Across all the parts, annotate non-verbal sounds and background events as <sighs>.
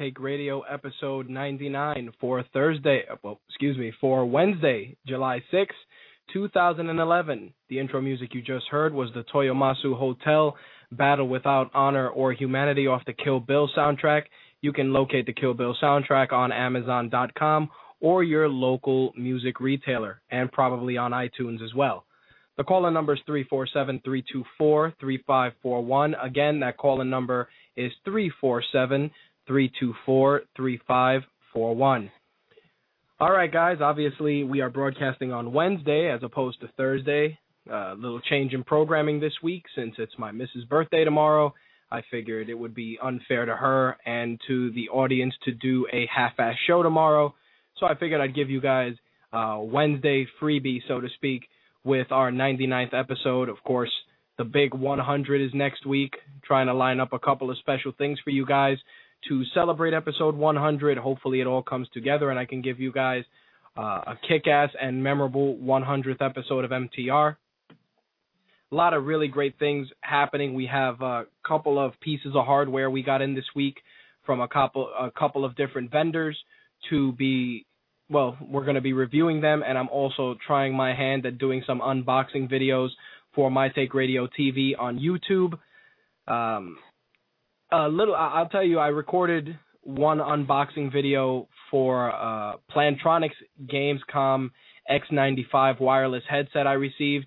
Take Radio episode 99 for Thursday, well, excuse me, for Wednesday, July 6, 2011. The intro music you just heard was the Tomoyasu Hotei Battle Without Honor or Humanity off the Kill Bill soundtrack. You can locate the Kill Bill soundtrack on Amazon.com or your local music retailer, and probably on iTunes as well. The call-in number is 347-324-3541. Again, that call-in number is 347-324-3541. All right, guys. Obviously, we are broadcasting on Wednesday as opposed to Thursday. A uh, little change in programming this week since it's my missus' birthday tomorrow. I figured it would be unfair to her and to the audience to do a half-ass show tomorrow. So I figured I'd give you guys uh, Wednesday freebie, so to speak, with our 99th episode. Of course, the big 100 is next week. Trying to line up a couple of special things for you guys to celebrate episode 100. Hopefully, it all comes together and I can give you guys uh, a kick ass and memorable 100th episode of MTR. A lot of really great things happening. We have a couple of pieces of hardware we got in this week from a couple a couple of different vendors to be well, we're going to be reviewing them, and I'm also trying my hand at doing some unboxing videos for My Take Radio TV on YouTube. Um, a little, I'll tell you, I recorded one unboxing video for uh, Plantronics GameCom X95 wireless headset I received.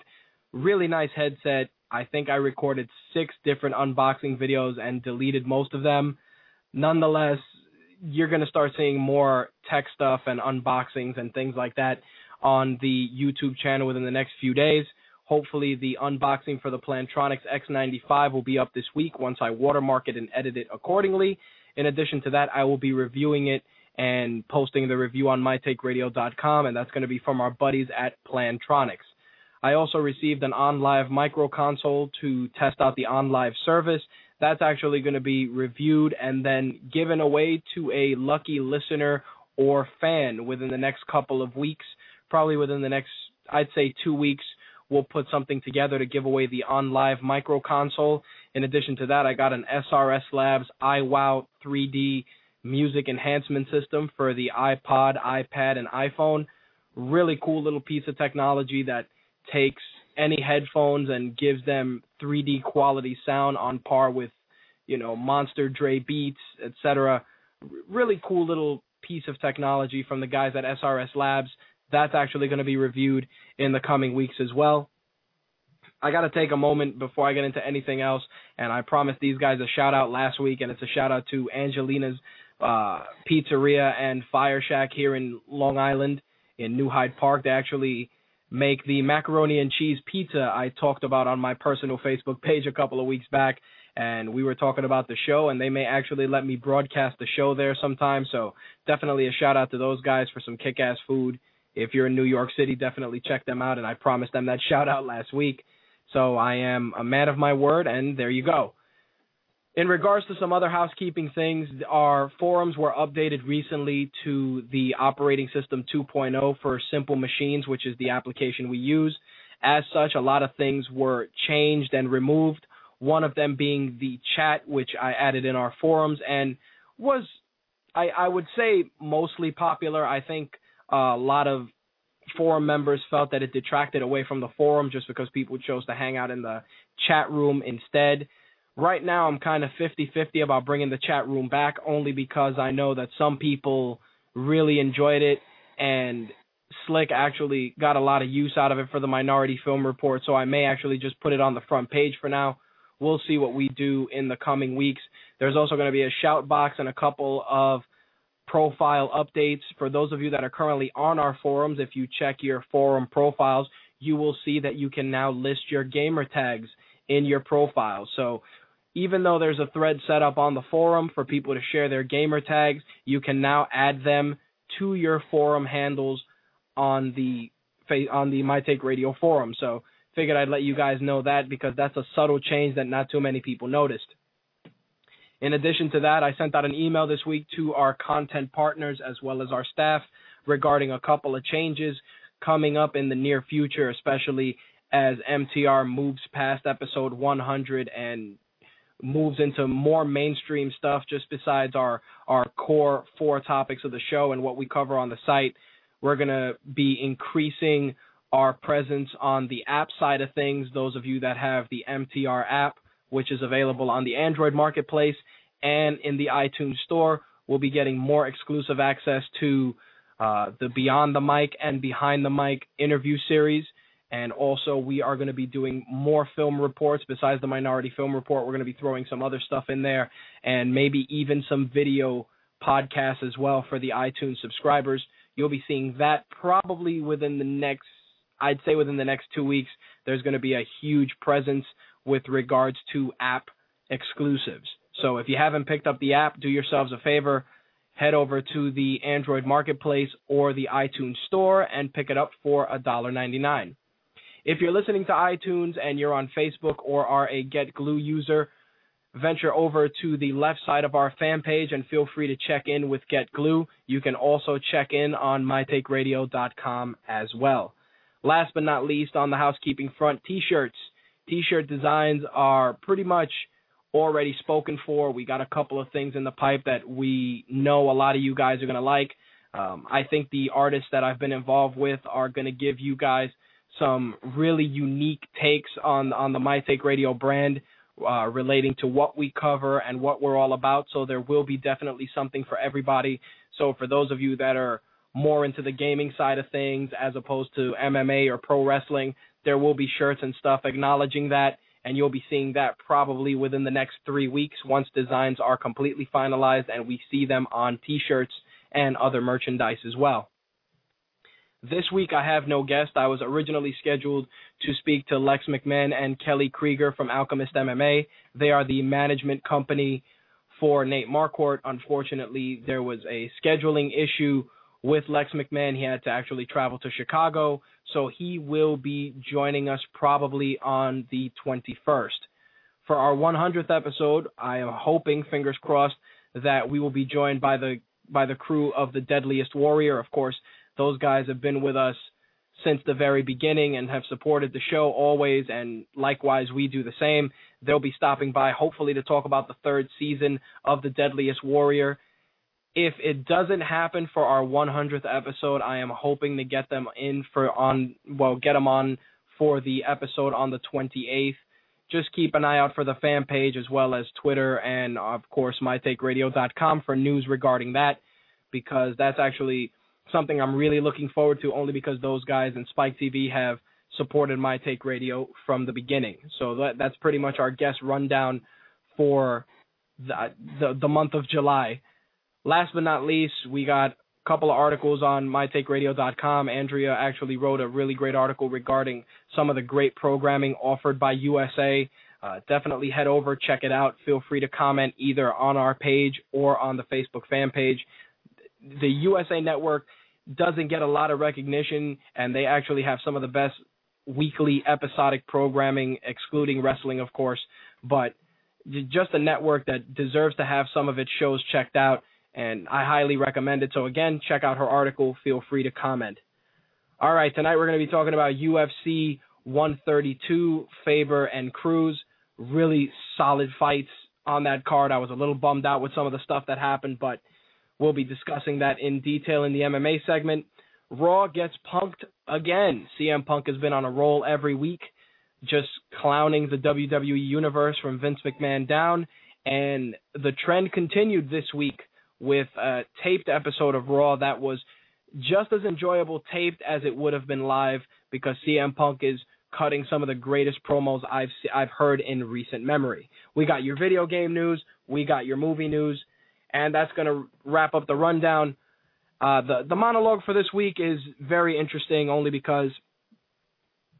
Really nice headset. I think I recorded six different unboxing videos and deleted most of them. Nonetheless, you're going to start seeing more tech stuff and unboxings and things like that on the YouTube channel within the next few days. Hopefully, the unboxing for the Plantronics X95 will be up this week once I watermark it and edit it accordingly. In addition to that, I will be reviewing it and posting the review on mytakeradio.com, and that's going to be from our buddies at Plantronics. I also received an OnLive micro console to test out the OnLive service that's actually going to be reviewed and then given away to a lucky listener or fan within the next couple of weeks. Probably within the next, I'd say, two weeks, we'll put something together to give away the OnLive micro console. In addition to that, I got an SRS Labs iWow 3D music enhancement system for the iPod, iPad, and iPhone. Really cool little piece of technology that takes any headphones and gives them 3D quality sound on par with, you know, Monster Dre Beats, etc. Really cool little piece of technology from the guys at SRS Labs. That's actually going to be reviewed in the coming weeks as well. I got to take a moment before I get into anything else, and I promised these guys a shout out last week, and it's a shout out to Angelina's uh, Pizzeria and Fire Shack here in Long Island in New Hyde Park. They actually make the macaroni and cheese pizza I talked about on my personal Facebook page a couple of weeks back. And we were talking about the show, and they may actually let me broadcast the show there sometime. So definitely a shout out to those guys for some kick ass food. If you're in New York City, definitely check them out. And I promised them that <laughs> shout out last week. So I am a man of my word, and there you go. In regards to some other housekeeping things, our forums were updated recently to the operating system 2.0 for Simple Machines, which is the application we use. As such, a lot of things were changed and removed. One of them being the chat, which I added in our forums and was, I, I would say, mostly popular. I think a lot of forum members felt that it detracted away from the forum just because people chose to hang out in the chat room instead. Right now, I'm kind of 50 50 about bringing the chat room back only because I know that some people really enjoyed it and Slick actually got a lot of use out of it for the Minority Film Report, so I may actually just put it on the front page for now. We'll see what we do in the coming weeks. There's also going to be a shout box and a couple of profile updates. For those of you that are currently on our forums, if you check your forum profiles, you will see that you can now list your gamer tags in your profile. So even though there's a thread set up on the forum for people to share their gamer tags, you can now add them to your forum handles on the on the My Take Radio forum. So figured I'd let you guys know that because that's a subtle change that not too many people noticed. In addition to that, I sent out an email this week to our content partners as well as our staff regarding a couple of changes coming up in the near future, especially as MTR moves past episode 100 and moves into more mainstream stuff just besides our our core four topics of the show and what we cover on the site. We're going to be increasing our presence on the app side of things. Those of you that have the MTR app, which is available on the Android marketplace and in the iTunes store. We'll be getting more exclusive access to uh, the Beyond the Mic and Behind the Mic interview series. And also, we are going to be doing more film reports besides the Minority Film Report. We're going to be throwing some other stuff in there and maybe even some video podcasts as well for the iTunes subscribers. You'll be seeing that probably within the next, I'd say within the next two weeks. There's going to be a huge presence with regards to app exclusives. So if you haven't picked up the app, do yourselves a favor, head over to the Android Marketplace or the iTunes Store and pick it up for $1.99. If you're listening to iTunes and you're on Facebook or are a Get Glue user, venture over to the left side of our fan page and feel free to check in with Get Glue. You can also check in on mytakeradio.com as well. Last but not least, on the housekeeping front, t-shirts. T-shirt designs are pretty much already spoken for. We got a couple of things in the pipe that we know a lot of you guys are going to like. Um, I think the artists that I've been involved with are going to give you guys some really unique takes on on the My Take Radio brand uh, relating to what we cover and what we're all about. So there will be definitely something for everybody. So for those of you that are more into the gaming side of things as opposed to MMA or pro wrestling, there will be shirts and stuff acknowledging that, and you'll be seeing that probably within the next three weeks once designs are completely finalized and we see them on T-shirts and other merchandise as well. This week I have no guest. I was originally scheduled to speak to Lex McMahon and Kelly Krieger from Alchemist MMA. They are the management company for Nate Marquardt. Unfortunately, there was a scheduling issue with Lex McMahon. He had to actually travel to Chicago, so he will be joining us probably on the 21st. For our 100th episode, I am hoping, fingers crossed, that we will be joined by the by the crew of the Deadliest Warrior. Of course, those guys have been with us since the very beginning and have supported the show always, and likewise we do the same. They'll be stopping by, hopefully, to talk about the third season of the Deadliest Warrior if it doesn't happen for our 100th episode, I am hoping to get them in for on well, get them on for the episode on the 28th. Just keep an eye out for the fan page as well as Twitter and of course mytakeradio.com for news regarding that because that's actually something I'm really looking forward to only because those guys in Spike TV have supported My Take Radio from the beginning. So that that's pretty much our guest rundown for the the, the month of July. Last but not least, we got a couple of articles on mytakeradio.com. Andrea actually wrote a really great article regarding some of the great programming offered by USA. Uh, definitely head over, check it out. Feel free to comment either on our page or on the Facebook fan page. The USA Network doesn't get a lot of recognition, and they actually have some of the best weekly episodic programming, excluding wrestling, of course. But just a network that deserves to have some of its shows checked out and I highly recommend it. So again, check out her article. Feel free to comment. All right, tonight we're going to be talking about UFC 132, Faber and Cruz. Really solid fights on that card. I was a little bummed out with some of the stuff that happened, but we'll be discussing that in detail in the MMA segment. Raw gets punked again. CM Punk has been on a roll every week, just clowning the WWE universe from Vince McMahon down, and the trend continued this week with a taped episode of Raw that was just as enjoyable taped as it would have been live because CM Punk is cutting some of the greatest promos I've I've heard in recent memory. We got your video game news, we got your movie news, and that's going to wrap up the rundown. Uh, the the monologue for this week is very interesting only because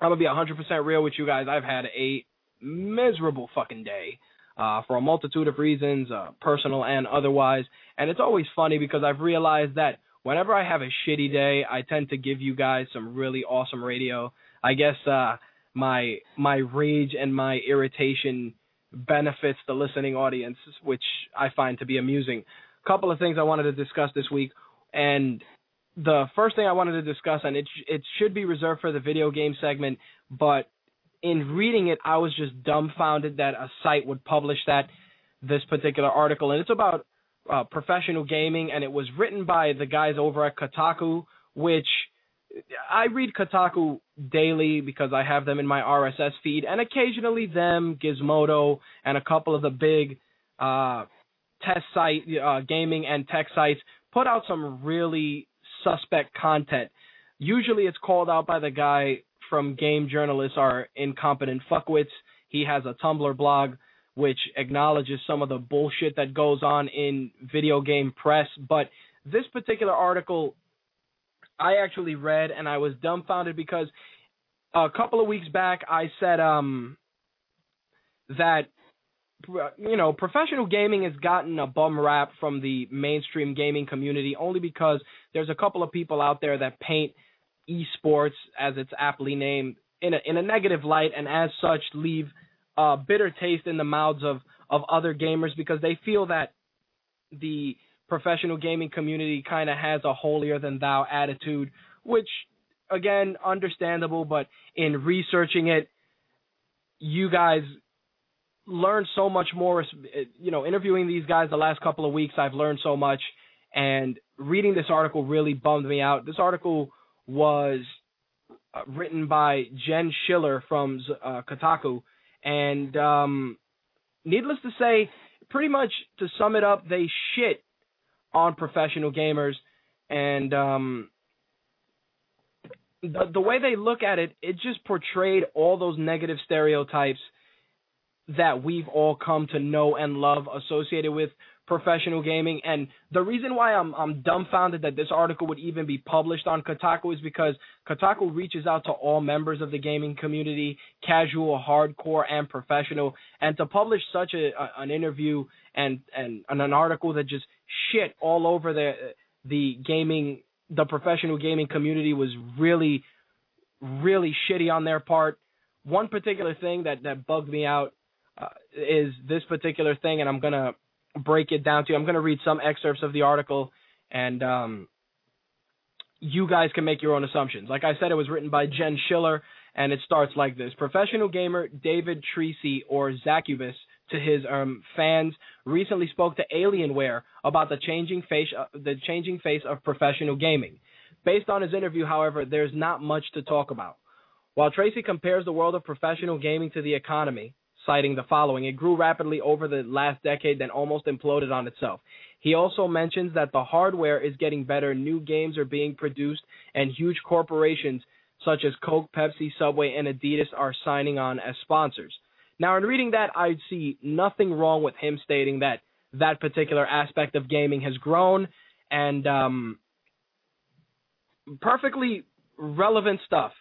I'm gonna be 100% real with you guys. I've had a miserable fucking day uh, for a multitude of reasons, uh, personal and otherwise. And it's always funny because I've realized that whenever I have a shitty day, I tend to give you guys some really awesome radio. I guess uh, my my rage and my irritation benefits the listening audience, which I find to be amusing. A couple of things I wanted to discuss this week, and the first thing I wanted to discuss, and it it should be reserved for the video game segment, but in reading it, I was just dumbfounded that a site would publish that this particular article, and it's about uh, professional gaming, and it was written by the guys over at Kotaku, which I read Kotaku daily because I have them in my RSS feed, and occasionally them, Gizmodo, and a couple of the big uh, test site uh, gaming and tech sites put out some really suspect content. Usually, it's called out by the guy from Game Journalists are incompetent fuckwits. He has a Tumblr blog which acknowledges some of the bullshit that goes on in video game press. But this particular article, I actually read and I was dumbfounded because a couple of weeks back I said um that you know professional gaming has gotten a bum rap from the mainstream gaming community only because there's a couple of people out there that paint esports as it's aptly named in a in a negative light and as such leave uh, bitter taste in the mouths of of other gamers because they feel that the professional gaming community kind of has a holier than thou attitude, which again understandable, but in researching it, you guys learn so much more. You know, interviewing these guys the last couple of weeks, I've learned so much, and reading this article really bummed me out. This article was uh, written by Jen Schiller from uh, Kotaku, and um, needless to say, pretty much to sum it up, they shit on professional gamers, and um, the, the way they look at it, it just portrayed all those negative stereotypes that we've all come to know and love associated with professional gaming. And the reason why I'm I'm dumbfounded that this article would even be published on Kotaku is because Kotaku reaches out to all members of the gaming community, casual, hardcore, and professional. And to publish such a, a an interview and, and and an article that just shit all over the the gaming the professional gaming community was really really shitty on their part. One particular thing that that bugged me out uh, is this particular thing, and I'm gonna break it down to you. I'm going to read some excerpts of the article, and um, you guys can make your own assumptions. Like I said, it was written by Jen Schiller, and it starts like this: Professional gamer David Treacy, or Zacubus, to his um, fans, recently spoke to Alienware about the changing face, uh, the changing face of professional gaming. Based on his interview, however, there's not much to talk about. While Tracy compares the world of professional gaming to the economy, citing the following It grew rapidly over the last decade, then almost imploded on itself. He also mentions that the hardware is getting better, new games are being produced, and huge corporations such as Coke, Pepsi, Subway, and Adidas are signing on as sponsors. Now, in reading that, I see nothing wrong with him stating that that particular aspect of gaming has grown and um, perfectly relevant stuff.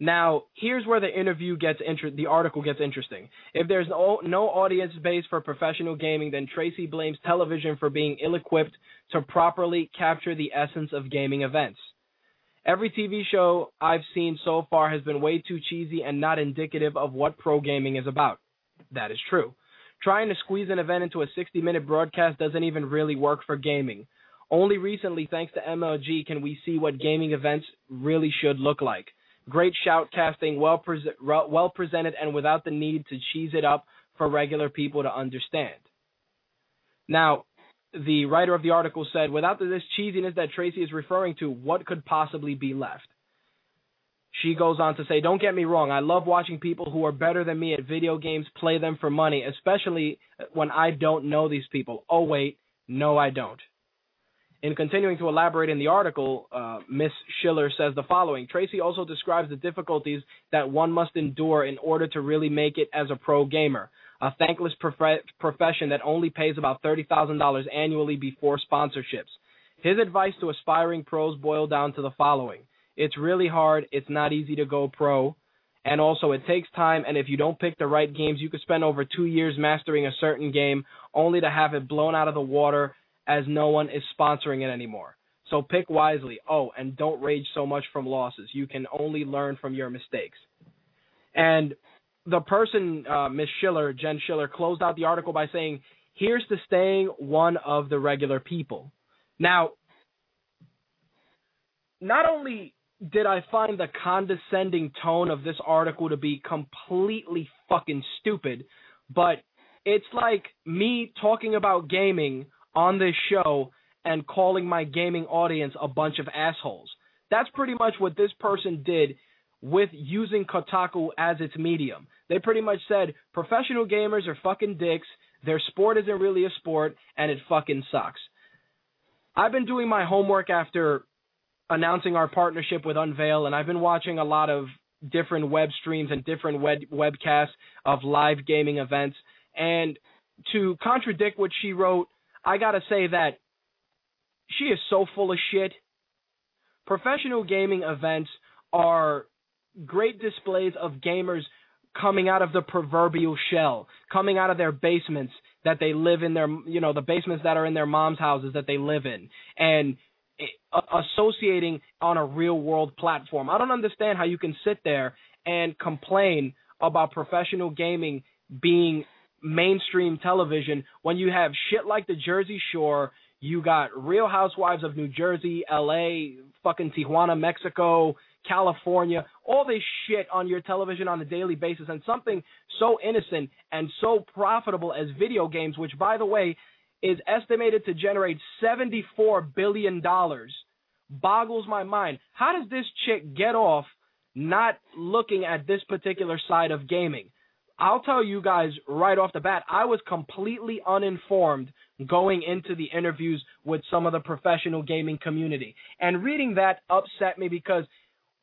Now, here's where the interview gets inter- the article gets interesting. If there's no, no audience base for professional gaming, then Tracy blames television for being ill-equipped to properly capture the essence of gaming events. Every TV show I've seen so far has been way too cheesy and not indicative of what pro gaming is about. That is true. Trying to squeeze an event into a 60-minute broadcast doesn't even really work for gaming. Only recently, thanks to MLG, can we see what gaming events really should look like. Great shoutcasting, well, pre- well presented, and without the need to cheese it up for regular people to understand. Now, the writer of the article said, without this cheesiness that Tracy is referring to, what could possibly be left? She goes on to say, Don't get me wrong, I love watching people who are better than me at video games play them for money, especially when I don't know these people. Oh, wait, no, I don't. In continuing to elaborate in the article, uh, Miss Schiller says the following Tracy also describes the difficulties that one must endure in order to really make it as a pro gamer, a thankless prof- profession that only pays about $30,000 annually before sponsorships. His advice to aspiring pros boil down to the following it's really hard, it's not easy to go pro. And also, it takes time, and if you don't pick the right games, you could spend over two years mastering a certain game only to have it blown out of the water as no one is sponsoring it anymore. So pick wisely. Oh, and don't rage so much from losses. You can only learn from your mistakes. And the person, uh, Miss Schiller, Jen Schiller, closed out the article by saying, "Here's to staying one of the regular people." Now, not only did I find the condescending tone of this article to be completely fucking stupid, but it's like me talking about gaming on this show and calling my gaming audience a bunch of assholes. That's pretty much what this person did with using Kotaku as its medium. They pretty much said professional gamers are fucking dicks, their sport isn't really a sport, and it fucking sucks. I've been doing my homework after announcing our partnership with Unveil, and I've been watching a lot of different web streams and different web webcasts of live gaming events. And to contradict what she wrote, I gotta say that she is so full of shit. Professional gaming events are great displays of gamers coming out of the proverbial shell, coming out of their basements that they live in their, you know, the basements that are in their mom's houses that they live in, and associating on a real world platform. I don't understand how you can sit there and complain about professional gaming being mainstream television when you have shit like the Jersey Shore, you got Real Housewives of New Jersey, LA, fucking Tijuana, Mexico, California, all this shit on your television on a daily basis, and something so innocent and so profitable as video games, which, by the way, is estimated to generate $74 billion, boggles my mind. How does this chick get off not looking at this particular side of gaming? I'll tell you guys right off the bat, I was completely uninformed going into the interviews with some of the professional gaming community. And reading that upset me because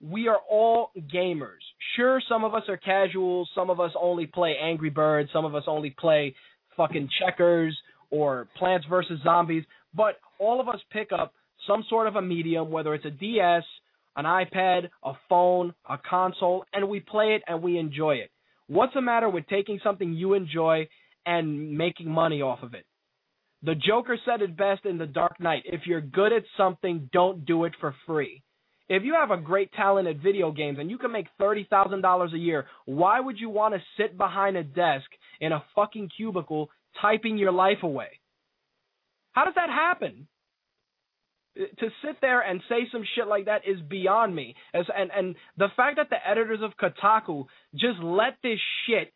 we are all gamers. Sure, some of us are casuals, some of us only play Angry Birds, some of us only play fucking checkers or Plants vs. Zombies, but all of us pick up some sort of a medium, whether it's a DS, an iPad, a phone, a console, and we play it and we enjoy it. What's the matter with taking something you enjoy and making money off of it? The Joker said it best in The Dark Knight if you're good at something, don't do it for free. If you have a great talent at video games and you can make $30,000 a year, why would you want to sit behind a desk in a fucking cubicle typing your life away? How does that happen? To sit there and say some shit like that is beyond me. As, and and the fact that the editors of Kotaku just let this shit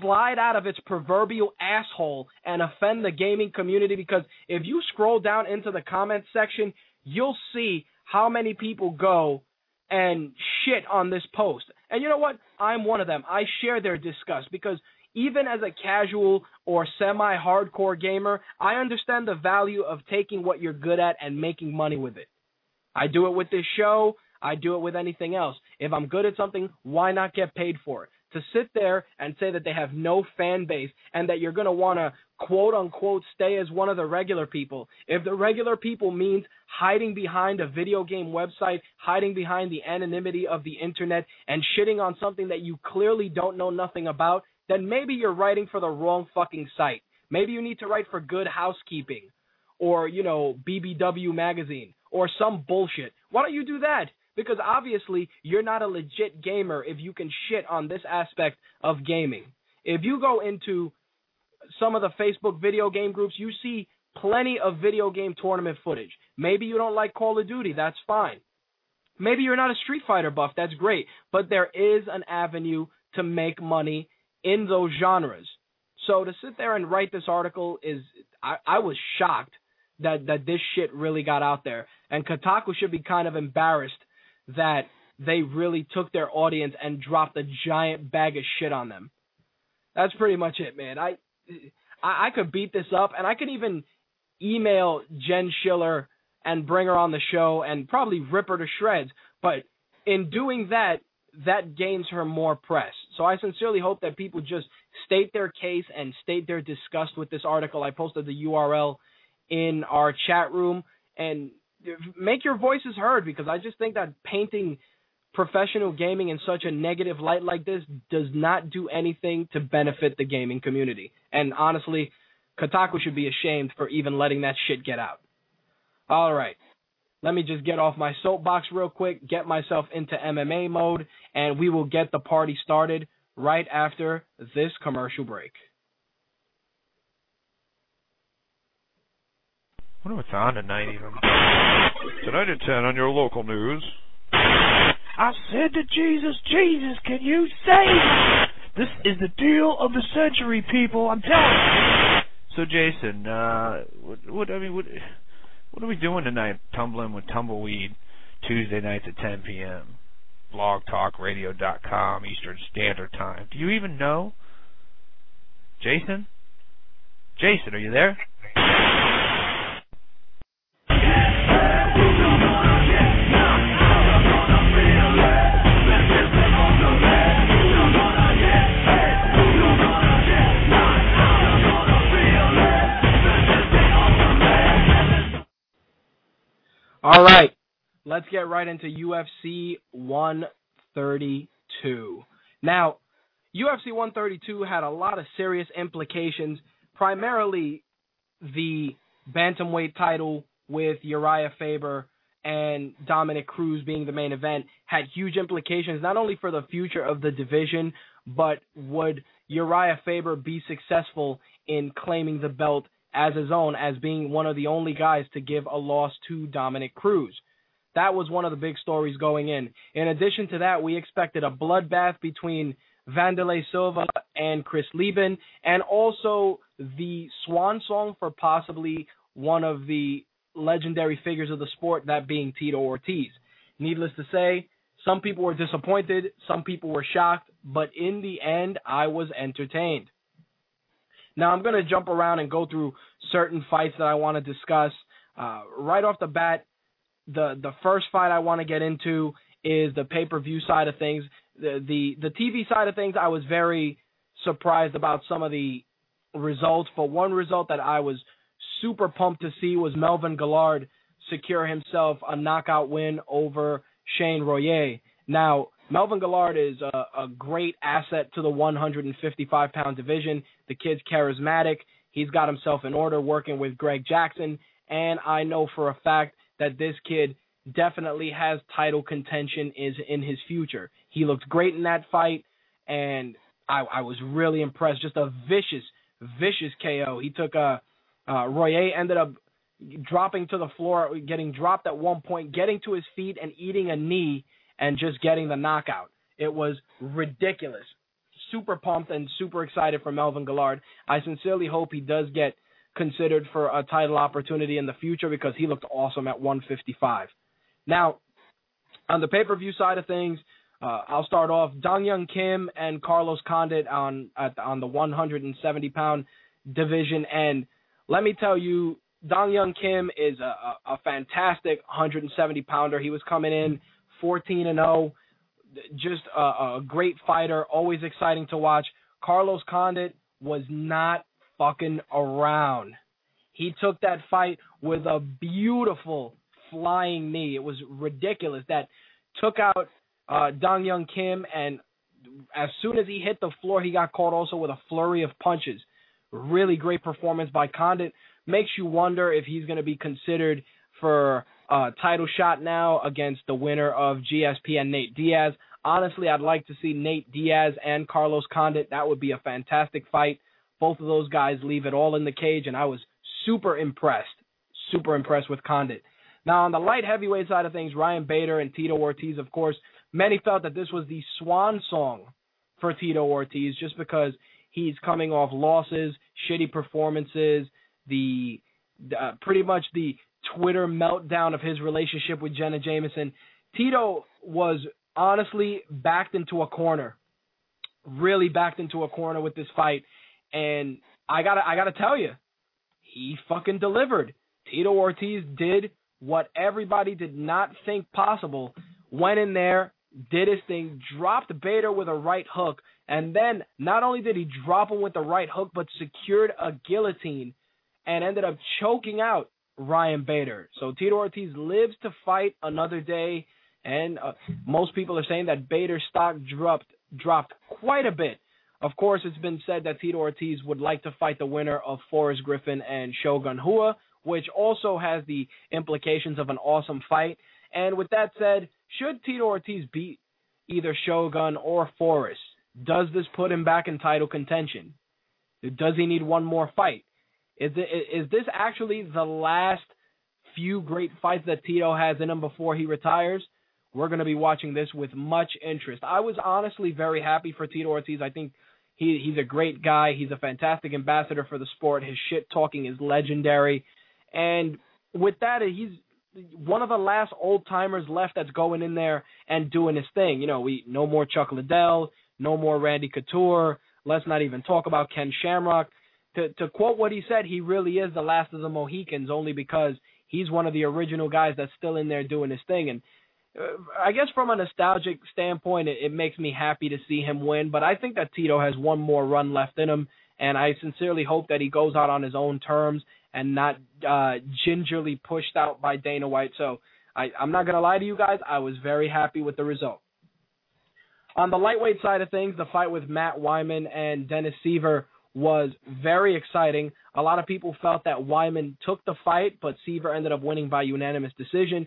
slide out of its proverbial asshole and offend the gaming community because if you scroll down into the comments section, you'll see how many people go and shit on this post. And you know what? I'm one of them. I share their disgust because even as a casual or semi hardcore gamer, I understand the value of taking what you're good at and making money with it. I do it with this show. I do it with anything else. If I'm good at something, why not get paid for it? To sit there and say that they have no fan base and that you're going to want to quote unquote stay as one of the regular people. If the regular people means hiding behind a video game website, hiding behind the anonymity of the internet, and shitting on something that you clearly don't know nothing about, then maybe you're writing for the wrong fucking site. Maybe you need to write for Good Housekeeping or, you know, BBW Magazine or some bullshit. Why don't you do that? Because obviously you're not a legit gamer if you can shit on this aspect of gaming. If you go into some of the Facebook video game groups, you see plenty of video game tournament footage. Maybe you don't like Call of Duty, that's fine. Maybe you're not a Street Fighter buff, that's great. But there is an avenue to make money in those genres. So to sit there and write this article is I, I was shocked that that this shit really got out there. And Kotaku should be kind of embarrassed that they really took their audience and dropped a giant bag of shit on them. That's pretty much it, man. I I, I could beat this up, and I could even email Jen Schiller and bring her on the show and probably rip her to shreds. But in doing that, that gains her more press. So I sincerely hope that people just state their case and state their disgust with this article. I posted the URL in our chat room and make your voices heard because I just think that painting professional gaming in such a negative light like this does not do anything to benefit the gaming community. And honestly, Kotaku should be ashamed for even letting that shit get out. All right. Let me just get off my soapbox real quick, get myself into MMA mode, and we will get the party started right after this commercial break. I wonder what's on tonight even. Tonight at 10 on your local news. I said to Jesus, Jesus, can you save me? This is the deal of the century, people. I'm telling you. So, Jason, uh, what, what I mean, what, what are we doing tonight? Tumbling with Tumbleweed, Tuesday nights at 10 p.m. BlogTalkRadio.com Eastern Standard Time. Do you even know? Jason? Jason, are you there? All right, let's get right into UFC 132. Now, UFC 132 had a lot of serious implications, primarily the bantamweight title with Urijah Faber and Dominick Cruz being the main event had huge implications not only for the future of the division, but would Urijah Faber be successful in claiming the belt as his own as being one of the only guys to give a loss to Dominick Cruz. That was one of the big stories going in. In addition to that, we expected a bloodbath between Wanderlei Silva and Chris Leben, and also the swan song for possibly one of the legendary figures of the sport, that being Tito Ortiz. Needless to say, some people were disappointed, some people were shocked, but in the end, I was entertained. Now I'm going to jump around and go through certain fights that I want to discuss. Uh, right off the bat, the the first fight I want to get into is the pay per view side of things. The, the the TV side of things, I was very surprised about some of the results. But one result that I was super pumped to see was Melvin Guillard secure himself a knockout win over Shane Roller. Now, Melvin Guillard is a, a great asset to the 155 pound division. The kid's charismatic. He's got himself in order working with Greg Jackson. And I know for a fact that this kid definitely has title contention is in his future. He looked great in that fight, and I, I was really impressed. Just a vicious, vicious KO. He took a uh, Roller ended up dropping to the floor, getting dropped at one point, getting to his feet and eating a knee and just getting the knockout. It was ridiculous. Super pumped and super excited for Melvin Guillard. I sincerely hope he does get considered for a title opportunity in the future because he looked awesome at 155. Now, on the pay-per-view side of things, uh, I'll start off Dong Hyun Kim and Carlos Condit on at, on the 170 pound division, and let me tell you, Dong Hyun Kim is a, a, a fantastic 170 pounder. He was coming in 14 and 0. Just a, a great fighter, always exciting to watch. Carlos Condit was not fucking around. He took that fight with a beautiful flying knee. It was ridiculous. That took out uh, Dong Hyun Kim, and as soon as he hit the floor, he got caught also with a flurry of punches. Really great performance by Condit. Makes you wonder if he's going to be considered for uh, title shot now against the winner of GSP and Nate Diaz. Honestly, I'd like to see Nate Diaz and Carlos Condit. That would be a fantastic fight. Both of those guys leave it all in the cage, and I was super impressed, super impressed with Condit. Now, on the light heavyweight side of things, Ryan Bader and Tito Ortiz, of course, many felt that this was the swan song for Tito Ortiz just because he's coming off losses, shitty performances, the uh, pretty much the Twitter meltdown of his relationship with Jenna Jameson. Tito was honestly backed into a corner, really backed into a corner with this fight, and I gotta I gotta tell you, he fucking delivered. Tito Ortiz did what everybody did not think possible. Went in there, did his thing, dropped Bader with a right hook, and then not only did he drop him with the right hook, but secured a guillotine and ended up choking out Ryan Bader. So Tito Ortiz lives to fight another day, and uh, most people are saying that Bader's stock dropped dropped quite a bit. Of course, it's been said that Tito Ortiz would like to fight the winner of Forrest Griffin and Shogun Rua, which also has the implications of an awesome fight. And with that said, should Tito Ortiz beat either Shogun or Forrest, does this put him back in title contention? Does he need one more fight? Is it, is this actually the last few great fights that Tito has in him before he retires? We're going to be watching this with much interest. I was honestly very happy for Tito Ortiz. I think he he's a great guy. He's a fantastic ambassador for the sport. His shit talking is legendary. And with that, he's one of the last old timers left that's going in there and doing his thing. You know, we no more Chuck Liddell, no more Randy Couture. Let's not even talk about Ken Shamrock to to quote what he said, he really is the last of the Mohicans, only because he's one of the original guys that's still in there doing his thing. And uh, I guess from a nostalgic standpoint, it, it makes me happy to see him win. But I think that Tito has one more run left in him, and I sincerely hope that he goes out on his own terms and not uh, gingerly pushed out by Dana White. So I, I'm not gonna lie to you guys, I was very happy with the result. On the lightweight side of things, the fight with Matt Wiman and Dennis Siver was very exciting. A lot of people felt that Wiman took the fight, but Siver ended up winning by unanimous decision.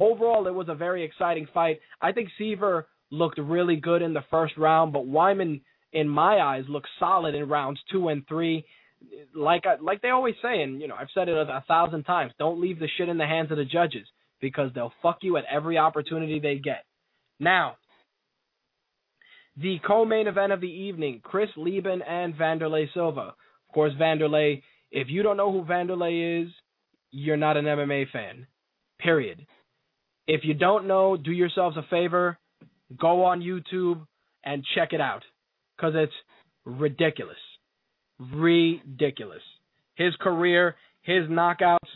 Overall, it was a very exciting fight. I think Siver looked really good in the first round, but Wiman, in my eyes, looked solid in rounds two and three. Like I, like they always say, and you know I've said it a, a thousand times: don't leave the shit in the hands of the judges because they'll fuck you at every opportunity they get. Now, the co-main event of the evening, Chris Leben and Wanderlei Silva. Of course, Wanderlei, if you don't know who Wanderlei is, you're not an MMA fan. Period. If you don't know, do yourselves a favor, go on YouTube and check it out cuz it's ridiculous. Ridiculous. His career, his knockouts,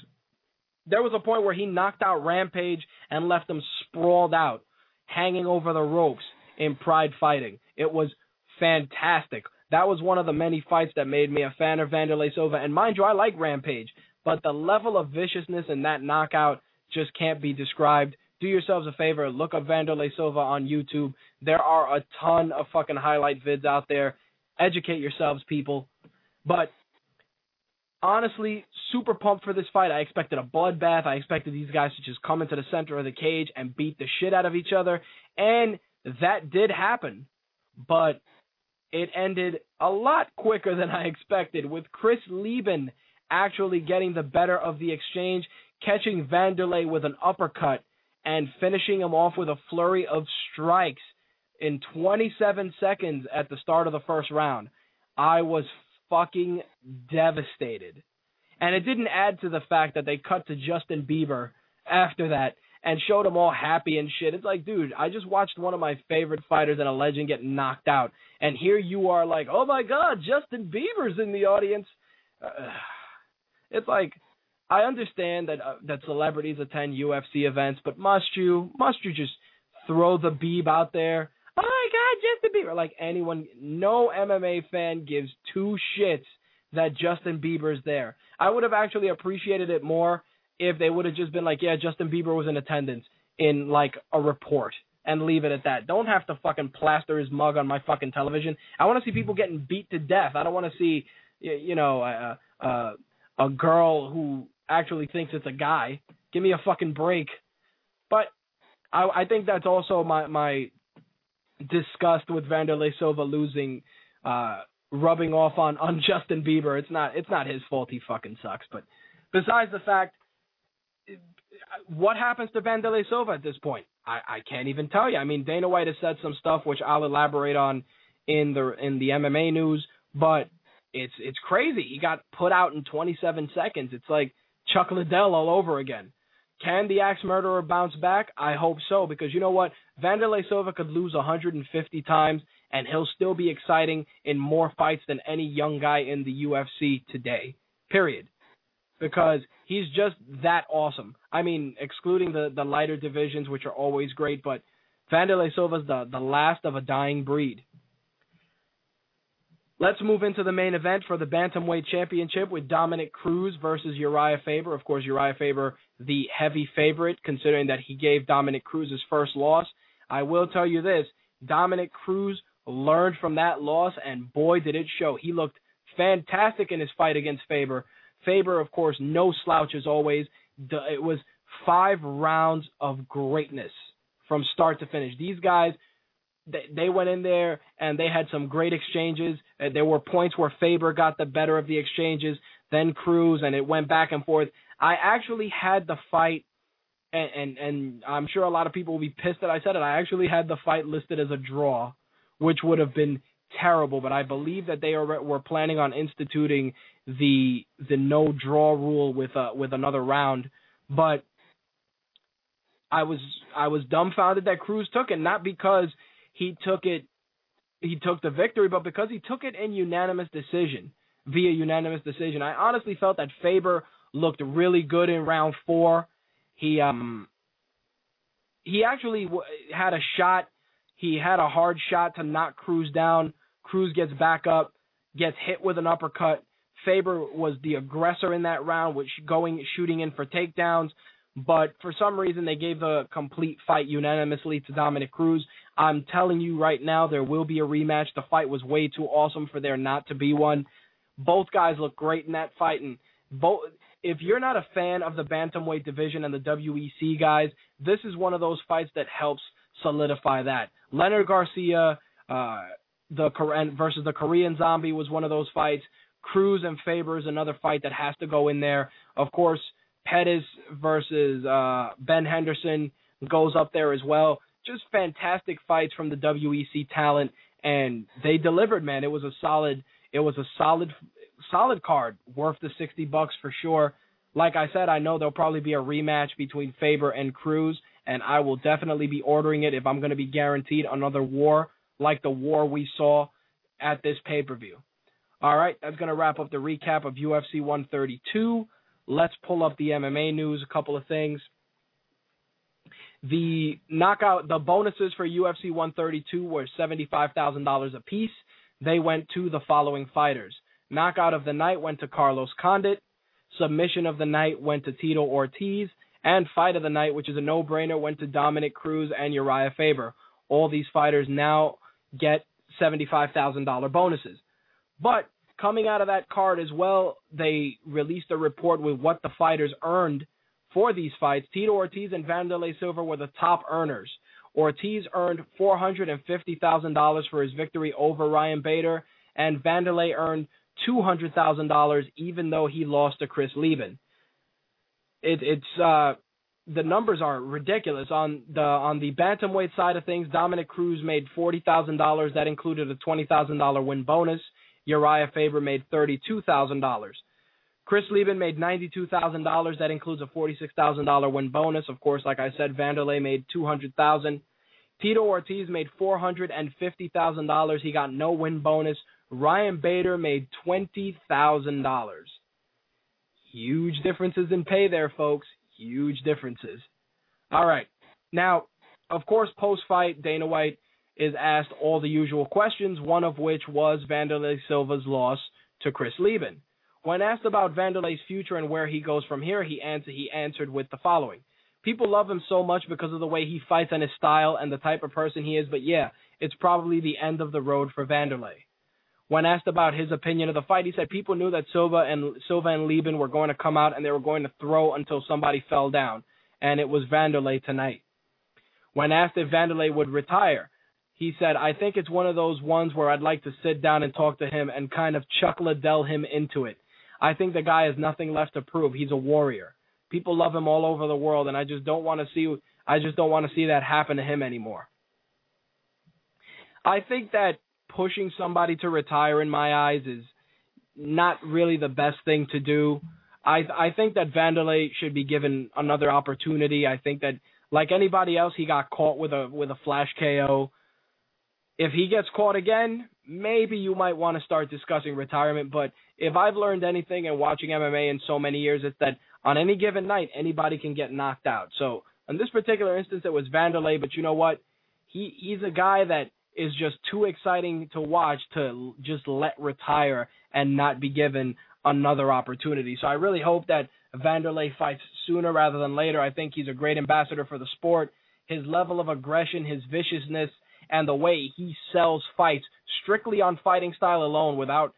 there was a point where he knocked out Rampage and left him sprawled out, hanging over the ropes in Pride Fighting. It was fantastic. That was one of the many fights that made me a fan of Wanderlei Silva. And mind you, I like Rampage, but the level of viciousness in that knockout just can't be described. Do yourselves a favor, look up Wanderlei Silva on YouTube. There are a ton of fucking highlight vids out there. Educate yourselves, people. But honestly, super pumped for this fight. I expected a bloodbath. I expected these guys to just come into the center of the cage and beat the shit out of each other. And that did happen, but it ended a lot quicker than I expected, with Chris Leben actually getting the better of the exchange, catching Wanderlei with an uppercut and finishing him off with a flurry of strikes in 27 seconds at the start of the first round. I was fucking devastated. And it didn't add to the fact that they cut to Justin Bieber after that and showed them all happy and shit. It's like, dude, I just watched one of my favorite fighters and a legend get knocked out, and here you are like, oh my god, Justin Bieber's in the audience. Uh, <sighs> it's like, I understand that uh, that celebrities attend UFC events, but must you must you just throw the Beeb out there? Oh my god, Justin Bieber! Like anyone, no MMA fan gives two shits that Justin Bieber's there. I would have actually appreciated it more if they would have just been like, yeah, Justin Bieber was in attendance in like a report and leave it at that. Don't have to fucking plaster his mug on my fucking television. I want to see people getting beat to death. I don't want to see, you know, a, a, a girl who actually thinks it's a guy. Give me a fucking break. But I, I think that's also my my disgust with Wanderlei Silva losing, uh, rubbing off on on <laughs> Justin Bieber. It's not it's not his fault. He fucking sucks. But besides the fact what happens to Wanderlei Silva at this point? I, I can't even tell you. I mean, Dana White has said some stuff which I'll elaborate on in the in the MMA news, but it's it's crazy. He got put out in 27 seconds. It's like Chuck Liddell all over again. Can the Axe Murderer bounce back? I hope so because you know what? Vanderlei Silva could lose 150 times and he'll still be exciting in more fights than any young guy in the UFC today. Period. Because he's just that awesome. I mean, excluding the the lighter divisions which are always great, but Vanderlei Silva's the the last of a dying breed. Let's move into the main event for the Bantamweight Championship with Dominick Cruz versus Urijah Faber. Of course, Urijah Faber, the heavy favorite, considering that he gave Dominick Cruz his first loss. I will tell you this Dominic Cruz learned from that loss, and boy, did it show. He looked fantastic in his fight against Faber. Faber, of course, no slouch as always. It was five rounds of greatness from start to finish. These guys they, went in there and they had some great exchanges. Uh, there were points where Faber got the better of the exchanges, then Cruz, and it went back and forth. I actually had the fight, and, and and I'm sure a lot of people will be pissed that I said it. I actually had the fight listed as a draw, which would have been terrible. But I believe that they are were planning on instituting the the no draw rule with uh with another round. But I was I was dumbfounded that Cruz took it, not because he took it he took the victory, but because he took it in unanimous decision, via unanimous decision. I honestly felt that Faber looked really good in round 4. He um he actually w- had a shot. He had a hard shot to knock Cruz down. Cruz gets back up, gets hit with an uppercut. Faber was the aggressor in that round, which going shooting in for takedowns. But for some reason, they gave the complete fight unanimously to Dominick Cruz. I'm telling you right now, there will be a rematch. The fight was way too awesome for there not to be one. Both guys look great in that fight, and both. If you're not a fan of the bantamweight division and the WEC guys, this is one of those fights that helps solidify that. Leonard Garcia, uh, the versus the Korean Zombie was one of those fights. Cruz and Faber is another fight that has to go in there. Of course, Pettis versus uh, Ben Henderson goes up there as well. Just fantastic fights from the WEC talent, and they delivered. Man, it was a solid. It was a solid, solid card, worth the sixty bucks for sure. Like I said, I know there'll probably be a rematch between Faber and Cruz, and I will definitely be ordering it if I'm going to be guaranteed another war like the war we saw at this pay per view. All right, that's going to wrap up the recap of UFC 132. Let's pull up the MMA news, a couple of things. The knockout, the bonuses for UFC 132 were $75,000 apiece. They went to the following fighters. Knockout of the night went to Carlos Condit. Submission of the night went to Tito Ortiz. And fight of the night, which is a no-brainer, went to Dominick Cruz and Urijah Faber. All these fighters now get $75,000 bonuses. But coming out of that card as well, they released a report with what the fighters earned for these fights. Tito Ortiz and Vanderlei Silva were the top earners. Ortiz earned $450,000 for his victory over Ryan Bader, and Vanderlei earned $200,000 even though he lost to Chris Leben. It, it's uh, the numbers are ridiculous. On the on the bantamweight side of things, Dominick Cruz made forty thousand dollars. That included a twenty thousand dollar win bonus. Urijah Faber made $32,000. Chris Leben made $92,000. That includes a $46,000 win bonus. Of course, like I said, Vanderlei made $200,000. Tito Ortiz made $450,000. He got no win bonus. Ryan Bader made $20,000. Huge differences in pay there, folks. Huge differences. All right. Now, of course, post fight, Dana White is asked all the usual questions, one of which was Vanderlei Silva's loss to Chris Leben. When asked about Vanderlei's future and where he goes from here, he answered he answered with the following. People love him so much because of the way he fights and his style and the type of person he is, but yeah, it's probably the end of the road for Vanderlei. When asked about his opinion of the fight, he said people knew that Silva and Silva and Leben were going to come out and they were going to throw until somebody fell down, and it was Vanderlei tonight. When asked if Vanderlei would retire, he said, I think it's one of those ones where I'd like to sit down and talk to him and kind of Chuck Liddell him into it. I think the guy has nothing left to prove. He's a warrior. People love him all over the world, and I just don't want to see I just don't want to see that happen to him anymore. I think that pushing somebody to retire in my eyes is not really the best thing to do. I I think that Vanderlei should be given another opportunity. I think that like anybody else, he got caught with a with a flash KO. If he gets caught again, maybe you might want to start discussing retirement. But if I've learned anything in watching MMA in so many years, it's that on any given night, anybody can get knocked out. So in this particular instance, it was Vanderlei. But you know what? He he's a guy that is just too exciting to watch to just let retire and not be given another opportunity. So I really hope that Vanderlei fights sooner rather than later. I think he's a great ambassador for the sport. His level of aggression, his viciousness, and the way he sells fights strictly on fighting style alone without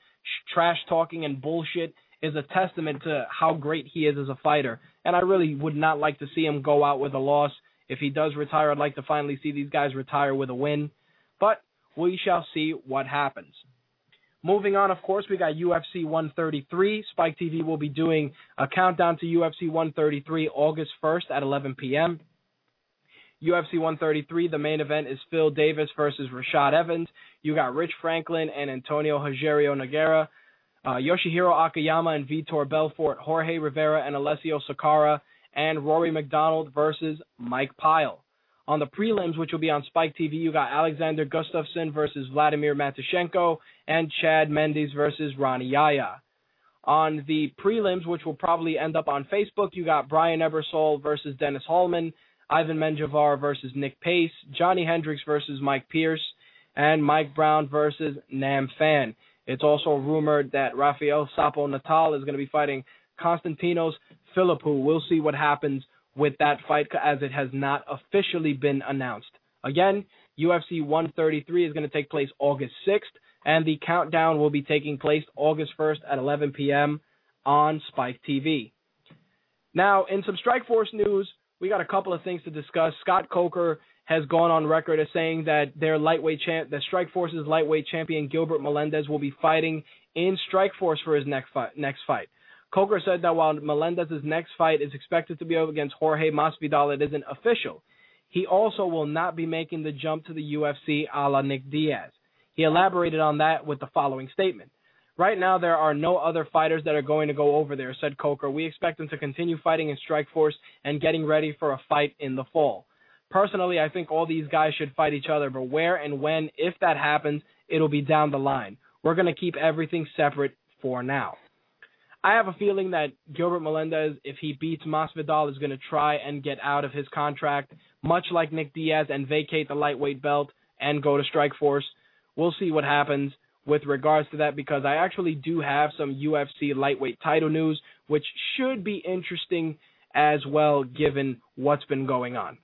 trash talking and bullshit is a testament to how great he is as a fighter. And I really would not like to see him go out with a loss. If he does retire, I'd like to finally see these guys retire with a win. But we shall see what happens. Moving on, of course, we got UFC 133. Spike TV will be doing a countdown to UFC 133 August 1st at 11 p.m. UFC 133, the main event is Phil Davis versus Rashad Evans. You got Rich Franklin and Antonio Rogerio Nogueira. Uh, Yoshihiro Akiyama and Vitor Belfort, Jorge Rivera and Alessio Sakara, and Rory MacDonald versus Mike Pyle. On the prelims, which will be on Spike TV, you got Alexander Gustafsson versus Vladimir Matyushenko and Chad Mendes versus Rani Yahya. On the prelims, which will probably end up on Facebook, you got Brian Ebersole versus Dennis Hallman, Ivan Menjivar versus Nick Pace, Johnny Hendricks versus Mike Pierce, and Mike Brown versus Nam Phan. It's also rumored that Rafael Sapo Natal is going to be fighting Constantinos Philippou. We'll see what happens with that fight as it has not officially been announced. Again, UFC 133 is going to take place August 6th, and the countdown will be taking place August 1st at 11 p.m. on Spike TV. Now, in some Strikeforce news, we got a couple of things to discuss. Scott Coker has gone on record as saying that their lightweight champ, that Strikeforce's lightweight champion Gilbert Melendez will be fighting in Strikeforce for his next fight. Next fight. Coker said that while Melendez's next fight is expected to be against Jorge Masvidal, it isn't official. He also will not be making the jump to the UFC a la Nick Diaz. He elaborated on that with the following statement. Right now, there are no other fighters that are going to go over there, said Coker. We expect them to continue fighting in Strikeforce and getting ready for a fight in the fall. Personally, I think all these guys should fight each other, but where and when, if that happens, it'll be down the line. We're going to keep everything separate for now. I have a feeling that Gilbert Melendez, if he beats Masvidal, is going to try and get out of his contract, much like Nick Diaz, and vacate the lightweight belt and go to Strikeforce. We'll see what happens with regards to that because I actually do have some UFC lightweight title news, which should be interesting as well given what's been going on.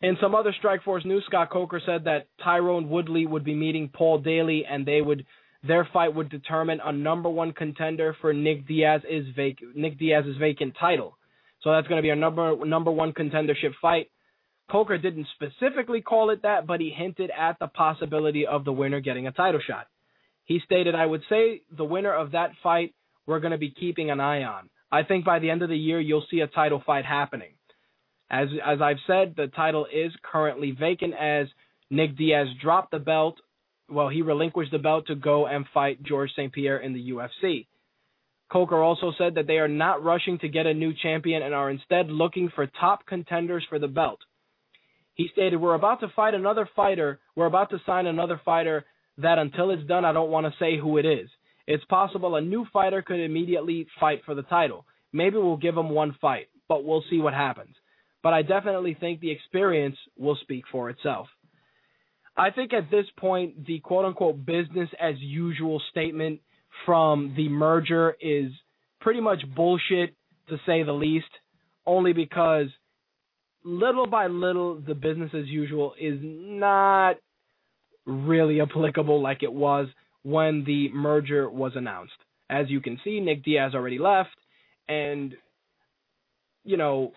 In some other Strikeforce news, Scott Coker said that Tyron Woodley would be meeting Paul Daley and they would their fight would determine a number one contender for Nick Diaz's vac- Nick Diaz's vacant title. So that's going to be a number number one contendership fight. Coker didn't specifically call it that, but he hinted at the possibility of the winner getting a title shot. He stated, "I would say the winner of that fight we're going to be keeping an eye on. I think by the end of the year you'll see a title fight happening." As as I've said, the title is currently vacant as Nick Diaz dropped the belt well, he relinquished the belt to go and fight George St. Pierre in the UFC. Coker also said that they are not rushing to get a new champion and are instead looking for top contenders for the belt. He stated, We're about to fight another fighter. We're about to sign another fighter that until it's done, I don't want to say who it is. It's possible a new fighter could immediately fight for the title. Maybe we'll give him one fight, but we'll see what happens. But I definitely think the experience will speak for itself. I think at this point, the quote unquote business as usual statement from the merger is pretty much bullshit to say the least, only because little by little, the business as usual is not really applicable like it was when the merger was announced. As you can see, Nick Diaz already left, and, you know,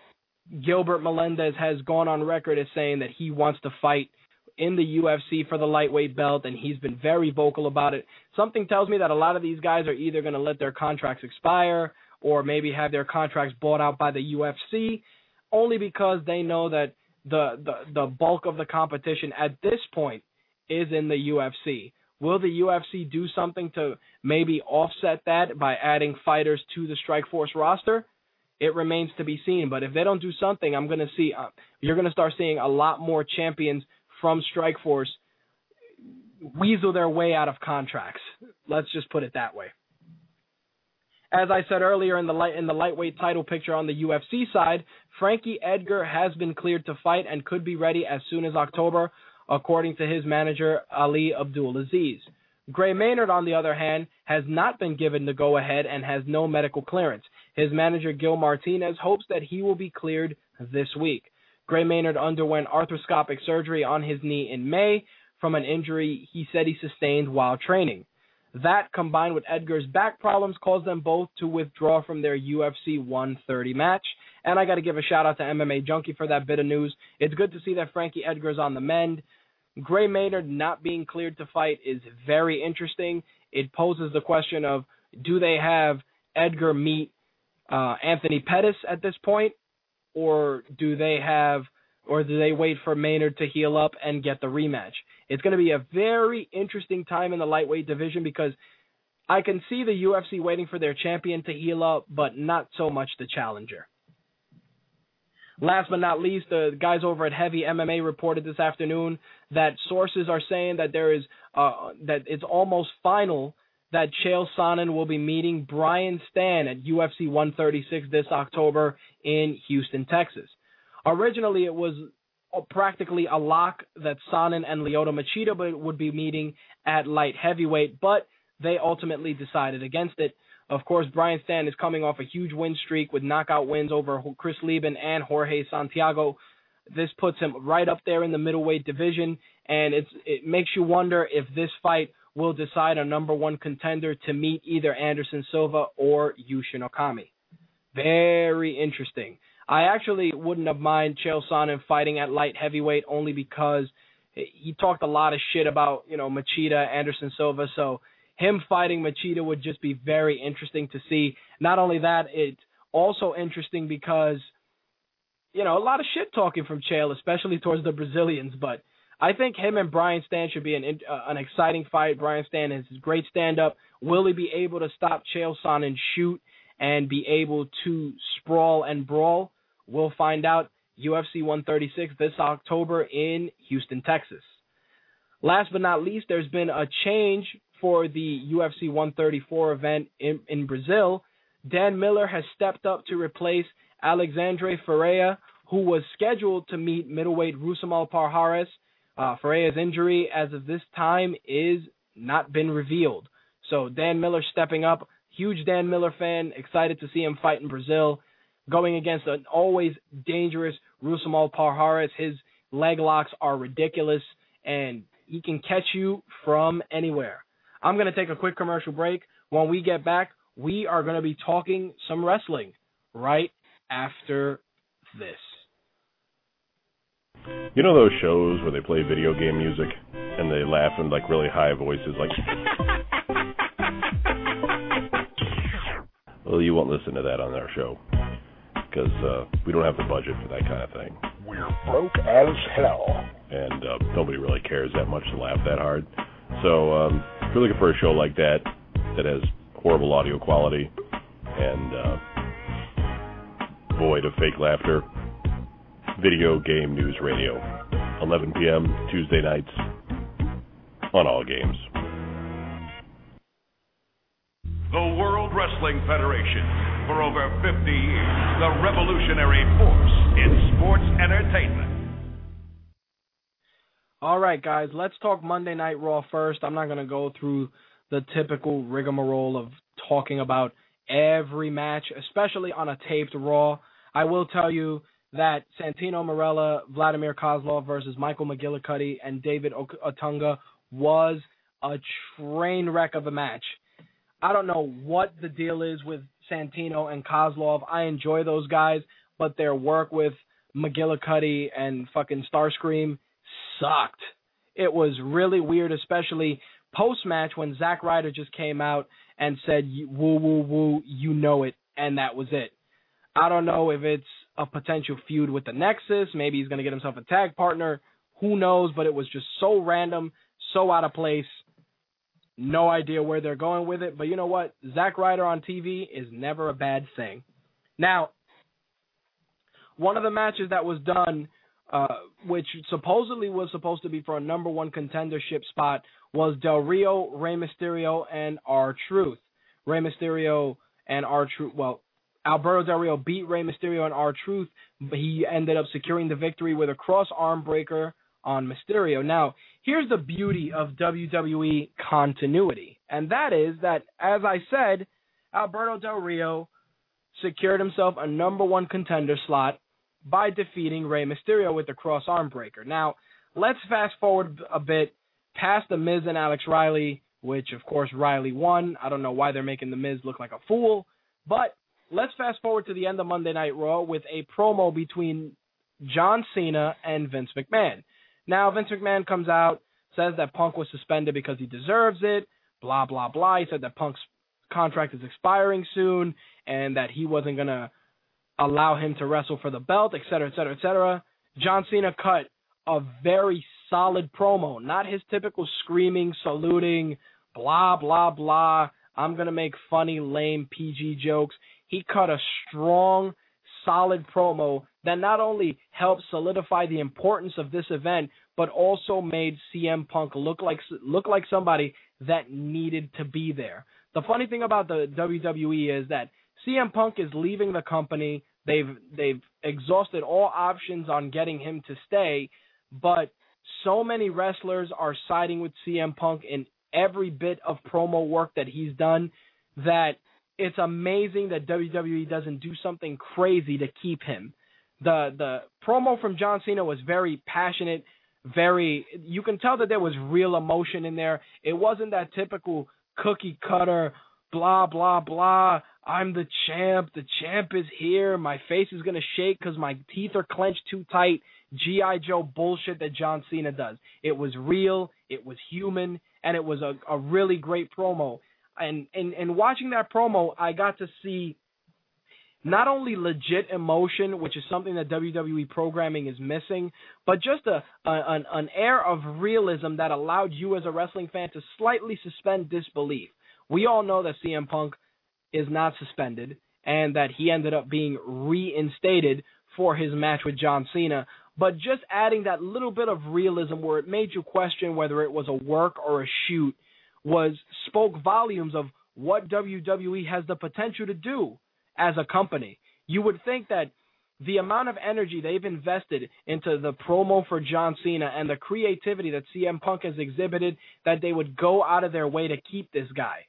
Gilbert Melendez has gone on record as saying that he wants to fight in the UFC for the lightweight belt, and he's been very vocal about it. Something tells me that a lot of these guys are either going to let their contracts expire or maybe have their contracts bought out by the UFC, only because they know that the, the, the bulk of the competition at this point is in the UFC. Will the UFC do something to maybe offset that by adding fighters to the Strikeforce roster? It remains to be seen. But if they don't do something, I'm going to see uh, you're going to start seeing a lot more champions from Strikeforce weasel their way out of contracts. Let's just put it that way. As I said earlier in the light in the lightweight title picture on the UFC side, Frankie Edgar has been cleared to fight and could be ready as soon as October, according to his manager Ali Abdelaziz. Gray Maynard, on the other hand, has not been given the go ahead and has no medical clearance. His manager Gil Martinez hopes that he will be cleared this week. Gray Maynard underwent arthroscopic surgery on his knee in May from an injury he said he sustained while training. That, combined with Edgar's back problems, caused them both to withdraw from their UFC 130 match. And I got to give a shout out to MMA Junkie for that bit of news. It's good to see that Frankie Edgar's on the mend. Gray Maynard not being cleared to fight is very interesting. It poses the question of do they have Edgar meet uh, Anthony Pettis at this point, or do they have, or do they wait for Maynard to heal up and get the rematch? It's going to be a very interesting time in the lightweight division because I can see the UFC waiting for their champion to heal up, but not so much the challenger. Last but not least, the guys over at Heavy MMA reported this afternoon that sources are saying that there is uh, that it's almost final that Chael Sonnen will be meeting Brian Stann at UFC 136 this October in Houston, Texas. Originally, it was practically a lock that Sonnen and Lyoto Machida would be meeting at light heavyweight, but they ultimately decided against it. Of course, Brian Stann is coming off a huge win streak with knockout wins over Chris Leben and Jorge Santiago. This puts him right up there in the middleweight division, and it makes you wonder if this fight will decide a number one contender to meet either Anderson Silva or Yushin Okami. Very interesting. I actually wouldn't have mind Chael Sonnen fighting at light heavyweight only because he talked a lot of shit about you know Machida, Anderson Silva. So him fighting Machida would just be very interesting to see. Not only that, it's also interesting because you know a lot of shit talking from Chael, especially towards the Brazilians. But I think him and Brian Stann should be an uh, an exciting fight. Brian Stann is great stand up. Will he be able to stop Chael Sonnen shoot and be able to sprawl and brawl? We'll find out UFC 136 this October in Houston, Texas. Last but not least, there's been a change for the UFC 134 event in, in Brazil. Dan Miller has stepped up to replace Alexandre Ferreira, who was scheduled to meet middleweight Rousimar Palhares. Uh, Ferreira's injury, as of this time, is not been revealed. So Dan Miller stepping up. Huge Dan Miller fan. Excited to see him fight in Brazil going against an always dangerous Rousimar Palhares. His leg locks are ridiculous, and he can catch you from anywhere. I'm going to take a quick commercial break. When we get back, we are going to be talking some wrestling right after this. You know those shows where they play video game music and they laugh in like really high voices like <laughs> Well, you won't listen to that on our show because uh, we don't have the budget for that kind of thing. We're broke as hell. And uh, nobody really cares that much to laugh that hard. So um, if you're looking for a show like that, that has horrible audio quality and uh, void of fake laughter, Video Game News Radio, 11 p.m. Tuesday nights on all games. The World Wrestling Federation for over 50 years, the revolutionary force in sports entertainment. All right, guys, let's talk Monday Night Raw first. I'm not going to go through the typical rigmarole of talking about every match, especially on a taped Raw. I will tell you that Santino Marella, Vladimir Kozlov versus Michael McGillicutty and David Otunga was a train wreck of a match. I don't know what the deal is with Santino and Kozlov. I enjoy those guys, but their work with McGillicutty and fucking Starscream sucked. It was really weird, especially post match when Zack Ryder just came out and said woo woo woo, you know it, and that was it. I don't know if it's a potential feud with the Nexus. Maybe he's going to get himself a tag partner. Who knows? But it was just so random, so out of place. No idea where they're going with it, but you know what? Zack Ryder on TV is never a bad thing. Now, one of the matches that was done, uh, which supposedly was supposed to be for a number one contendership spot, was Del Rio, Rey Mysterio, and R Truth. Rey Mysterio and R Truth. Well, Alberto Del Rio beat Rey Mysterio and R Truth, but he ended up securing the victory with a cross arm breaker on Mysterio. Now, here's the beauty of WWE continuity, and that is that, as I said, Alberto Del Rio secured himself a number one contender slot by defeating Rey Mysterio with the cross arm breaker. Now, let's fast forward a bit past The Miz and Alex Riley, which of course Riley won. I don't know why they're making The Miz look like a fool, but let's fast forward to the end of Monday Night Raw with a promo between John Cena and Vince McMahon. Now, Vince McMahon comes out, says that Punk was suspended because he deserves it, blah, blah, blah. He said that Punk's contract is expiring soon and that he wasn't to allow him to wrestle for the belt, et cetera, et cetera, et cetera. John Cena cut a very solid promo, not his typical screaming, saluting, blah, blah, blah. I'm to make funny, lame PG jokes. He cut a strong, solid promo that not only helped solidify the importance of this event, but also made CM Punk look like look like somebody that needed to be there. The funny thing about the WWE is that CM Punk is leaving the company. They've they've exhausted all options on getting him to stay, but so many wrestlers are siding with CM Punk in every bit of promo work that he's done that it's amazing that WWE doesn't do something crazy to keep him. The the promo from John Cena was very passionate, very you can tell that there was real emotion in there. It wasn't that typical cookie cutter blah blah blah. I'm the champ. The champ is here. My face is gonna shake because my teeth are clenched too tight. GI Joe bullshit that John Cena does. It was real. It was human, and it was a, a really great promo and and and watching that promo, I got to see not only legit emotion, which is something that WWE programming is missing, but just a, a an, an air of realism that allowed you as a wrestling fan to slightly suspend disbelief. We all know that CM Punk is not suspended and that he ended up being reinstated for his match with John Cena. But just adding that little bit of realism where it made you question whether it was a work or a shoot was spoke volumes of what WWE has the potential to do as a company. You would think that the amount of energy they've invested into the promo for John Cena and the creativity that CM Punk has exhibited that they would go out of their way to keep this guy.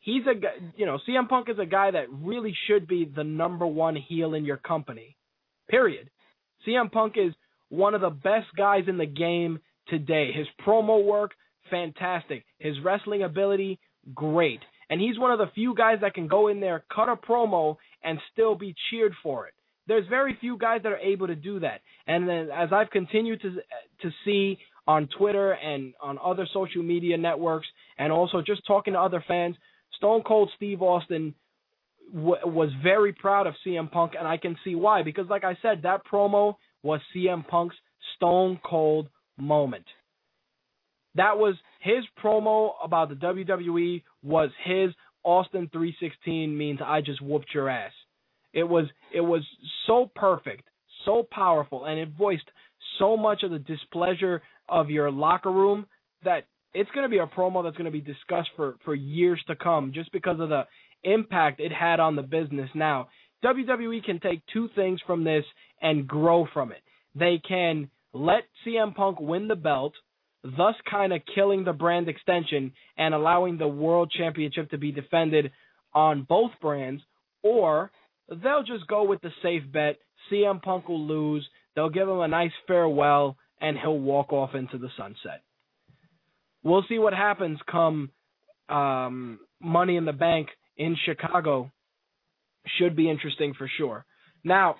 He's a you know, CM Punk is a guy that really should be the number 1 heel in your company. Period. CM Punk is one of the best guys in the game today. His promo work, fantastic. His wrestling ability, great. And he's one of the few guys that can go in there, cut a promo, and still be cheered for it. There's very few guys that are able to do that. And then as I've continued to to see on Twitter and on other social media networks, and also just talking to other fans, Stone Cold Steve Austin w- was very proud of CM Punk, and I can see why. Because like I said, that promo was CM Punk's Stone Cold moment. That was his promo about the WWE was his Austin 316 means I just whooped your ass. It was it was so perfect, so powerful, and it voiced so much of the displeasure of your locker room that it's going to be a promo that's going to be discussed for for years to come just because of the impact it had on the business. Now, WWE can take two things from this and grow from it. They can let CM Punk win the belt thus kind of killing the brand extension and allowing the world championship to be defended on both brands, or they'll just go with the safe bet. CM Punk will lose. They'll give him a nice farewell, and he'll walk off into the sunset. We'll see what happens come um, Money in the Bank in Chicago. Should be interesting for sure. Now,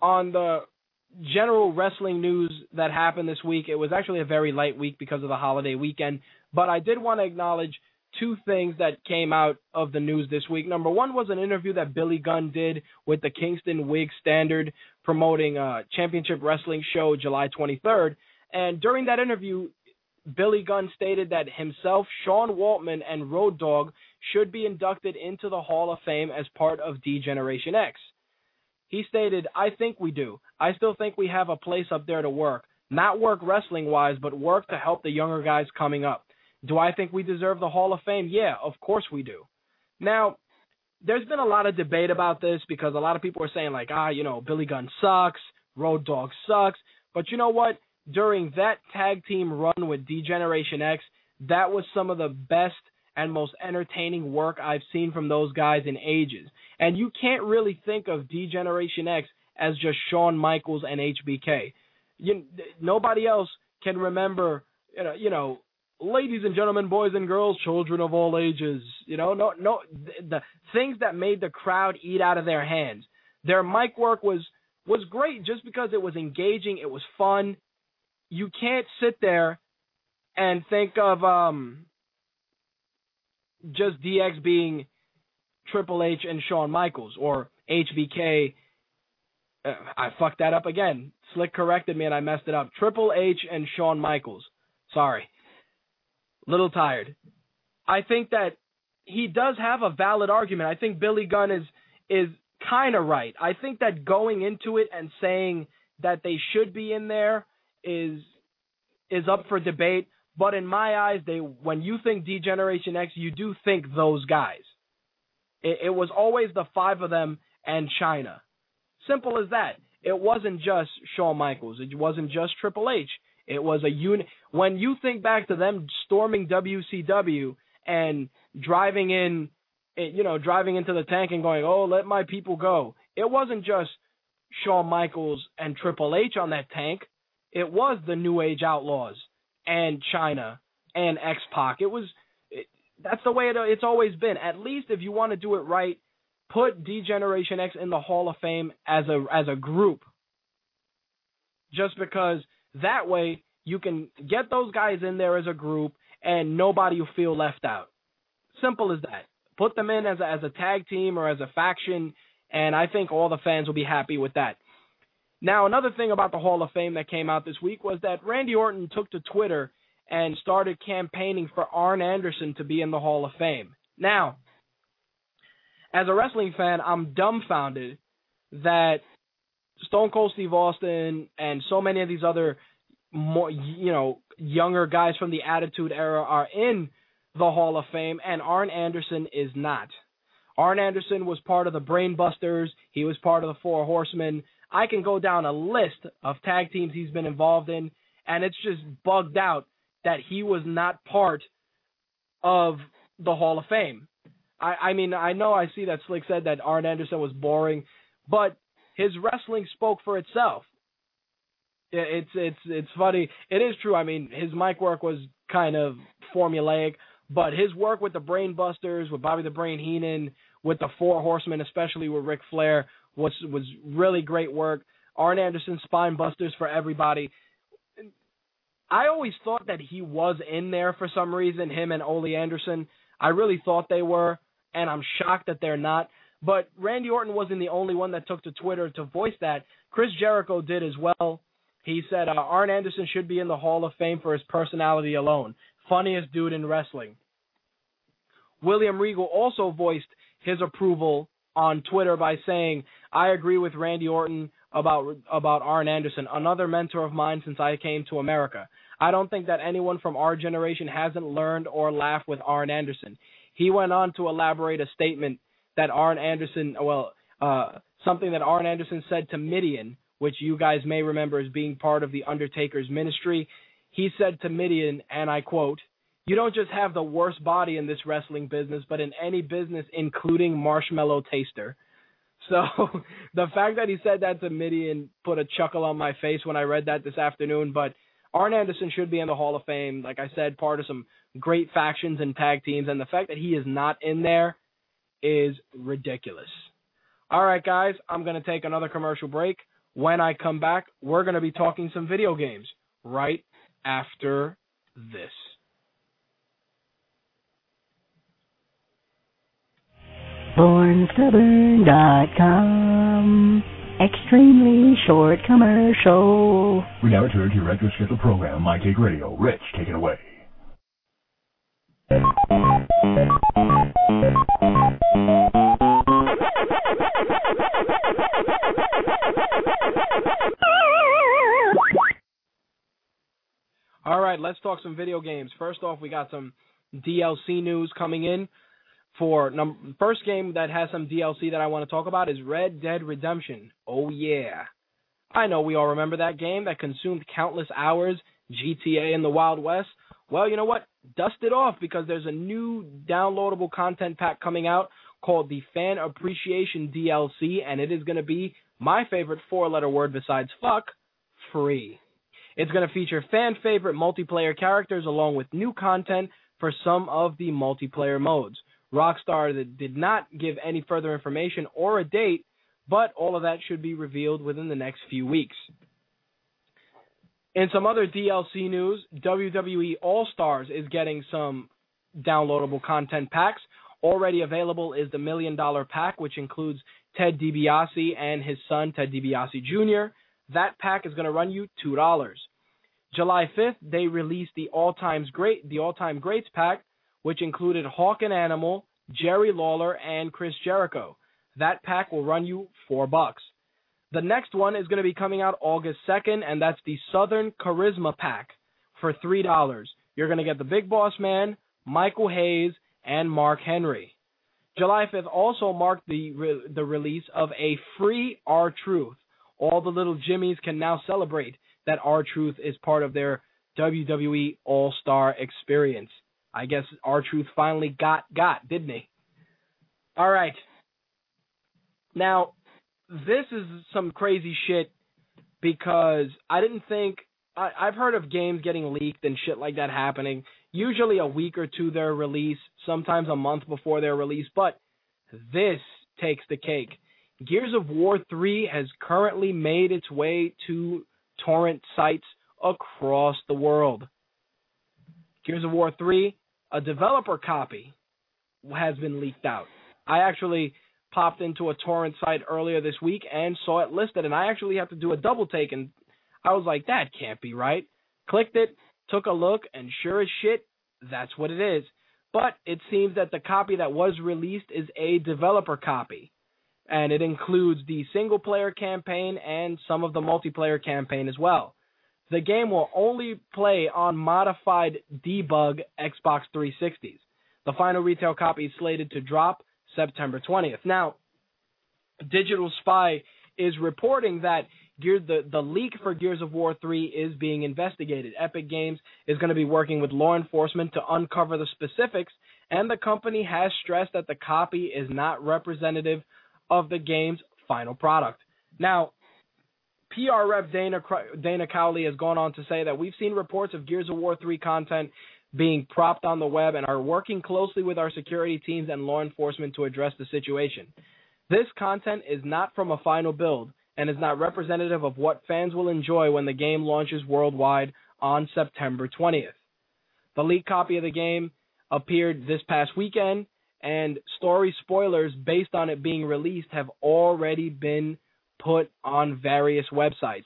on the general wrestling news that happened this week. It was actually a very light week because of the holiday weekend, but I did want to acknowledge two things that came out of the news this week. Number one was an interview that Billy Gunn did with the Kingston Whig Standard promoting a championship wrestling show July 23rd. And during that interview, Billy Gunn stated that himself, Sean Waltman, and Road Dogg should be inducted into the Hall of Fame as part of D Generation X. He stated, I think we do. I still think we have a place up there to work. Not work wrestling wise, but work to help the younger guys coming up. Do I think we deserve the Hall of Fame? Yeah, of course we do. Now, there's been a lot of debate about this because a lot of people are saying, like, ah, you know, Billy Gunn sucks, Road Dogg sucks. But you know what? During that tag team run with D Generation X, that was some of the best and most entertaining work I've seen from those guys in ages. And you can't really think of D Generation X as just Shawn Michaels and HBK. You, nobody else can remember, you know, you know, ladies and gentlemen, boys and girls, children of all ages. You know, no, no, the, the things that made the crowd eat out of their hands. Their mic work was was great just because it was engaging, it was fun. You can't sit there and think of um just DX being Triple H and Shawn Michaels or HBK. Uh, I fucked that up again. Slick corrected me and I messed it up. Triple H and Shawn Michaels. Sorry. Little tired. I think that he does have a valid argument. I think Billy Gunn is is kind of right. I think that going into it and saying that they should be in there is is up for debate. But in my eyes, they when you think D Generation X, you do think those guys. It, it was always the five of them and Chyna. Simple as that. It wasn't just Shawn Michaels. It wasn't just Triple H. It was a unit. When you think back to them storming WCW and driving in, eh, you know, driving into the tank and going, "Oh, let my people go." It wasn't just Shawn Michaels and Triple H on that tank. It was the New Age Outlaws and Chyna and X Pac. It was it, that's the way it, it's always been. At least if you want to do it right, put D Generation X in the Hall of Fame as a as a group. Just because that way you can get those guys in there as a group and nobody will feel left out. Simple as that. Put them in as a, as a tag team or as a faction, and I think all the fans will be happy with that. Now, another thing about the Hall of Fame that came out this week was that Randy Orton took to Twitter and started campaigning for Arn Anderson to be in the Hall of Fame. Now, as a wrestling fan, I'm dumbfounded that Stone Cold Steve Austin and so many of these other more you know younger guys from the Attitude Era are in the Hall of Fame, and Arn Anderson is not. Arn Anderson was part of the Brainbusters. He was part of the Four Horsemen. I can go down a list of tag teams he's been involved in, and it's just bugged out that he was not part of the Hall of Fame. I, I mean, I know I see that Slick said that Arn Anderson was boring, but his wrestling spoke for itself. It's it's it's funny. It is true. I mean, his mic work was kind of formulaic, but his work with the Brainbusters, with Bobby the Brain Heenan, with the Four Horsemen, especially with Ric Flair, was was really great work. Arn Anderson spine busters for everybody. I always thought that he was in there for some reason, him and Ole Anderson. I really thought they were, and I'm shocked that they're not. But Randy Orton wasn't the only one that took to Twitter to voice that. Chris Jericho did as well. He said uh, Arn Anderson should be in the Hall of Fame for his personality alone. Funniest dude in wrestling. William Regal also voiced his approval on Twitter by saying, "I agree with Randy Orton about about Arn Anderson, another mentor of mine since I came to America. I don't think that anyone from our generation hasn't learned or laughed with Arn Anderson." He went on to elaborate a statement that Arn Anderson, well, uh, something that Arn Anderson said to Mideon, which you guys may remember as being part of the Undertaker's ministry. He said to Mideon, and I quote, you don't just have the worst body in this wrestling business, but in any business, including Marshmallow Taster. <laughs> So the fact that he said that to Mideon put a chuckle on my face when I read that this afternoon. But Arn Anderson should be in the Hall of Fame. Like I said, part of some great factions and tag teams. And the fact that he is not in there is ridiculous. All right, guys, I'm going to take another commercial break. When I come back, we're going to be talking some video games right after this. BornStubborn.com extremely short commercial. We now return to your regular scheduled program, My Take Radio. Rich, take it away. All right, let's talk some video games. First off, we got some DLC news coming in. For num- first game that has some DLC that I want to talk about is Red Dead Redemption. Oh yeah, I know we all remember that game that consumed countless hours. GTA in the Wild West. Well, you know what? Dust it off because there's a new downloadable content pack coming out called the Fan Appreciation DLC, and it is going to be my favorite four-letter word besides fuck, free. It's going to feature fan favorite multiplayer characters along with new content for some of the multiplayer modes. Rockstar that did not give any further information or a date, but all of that should be revealed within the next few weeks. In some other DLC news, WWE All Stars is getting some downloadable content packs. Already available is the Million Dollar Pack, which includes Ted DiBiase and his son, Ted DiBiase Jr. That pack is going to run you $2. July 5th, they released the All Times Great, the All Time Greats pack, which included Hawk and Animal, Jerry Lawler, and Chris Jericho. That pack will run you four bucks. The next one is going to be coming out August 2nd, and that's the Southern Charisma Pack for $3. You're going to get the Big Boss Man, Michael Hayes, and Mark Henry. July 5th also marked the re- the release of a free R Truth. All the little Jimmies can now celebrate that R Truth is part of their WWE All Star experience. I guess R Truth finally got got, didn't he? All right. Now, this is some crazy shit because I didn't think I, I've heard of games getting leaked and shit like that happening. Usually a week or two their release, sometimes a month before their release, but this takes the cake. Gears of War 3 has currently made its way to torrent sites across the world. Gears of War 3, a developer copy has been leaked out. I actually popped into a torrent site earlier this week and saw it listed, and I actually have to do a double take, and I was like, that can't be right. Clicked it, took a look, and sure as shit, that's what it is. But it seems that the copy that was released is a developer copy, and it includes the single player campaign and some of the multiplayer campaign as well. The game will only play on modified debug Xbox 360s. The final retail copy is slated to drop September 20th. Now, Digital Spy is reporting that Gear, the, the leak for Gears of War 3 is being investigated. Epic Games is going to be working with law enforcement to uncover the specifics, and the company has stressed that the copy is not representative of the game's final product. Now, PR rep Dana, Dana Cowley has gone on to say that we've seen reports of Gears of War 3 content being propped on the web and are working closely with our security teams and law enforcement to address the situation. This content is not from a final build and is not representative of what fans will enjoy when the game launches worldwide on September 20th. The leaked copy of the game appeared this past weekend, and story spoilers based on it being released have already been put on various websites.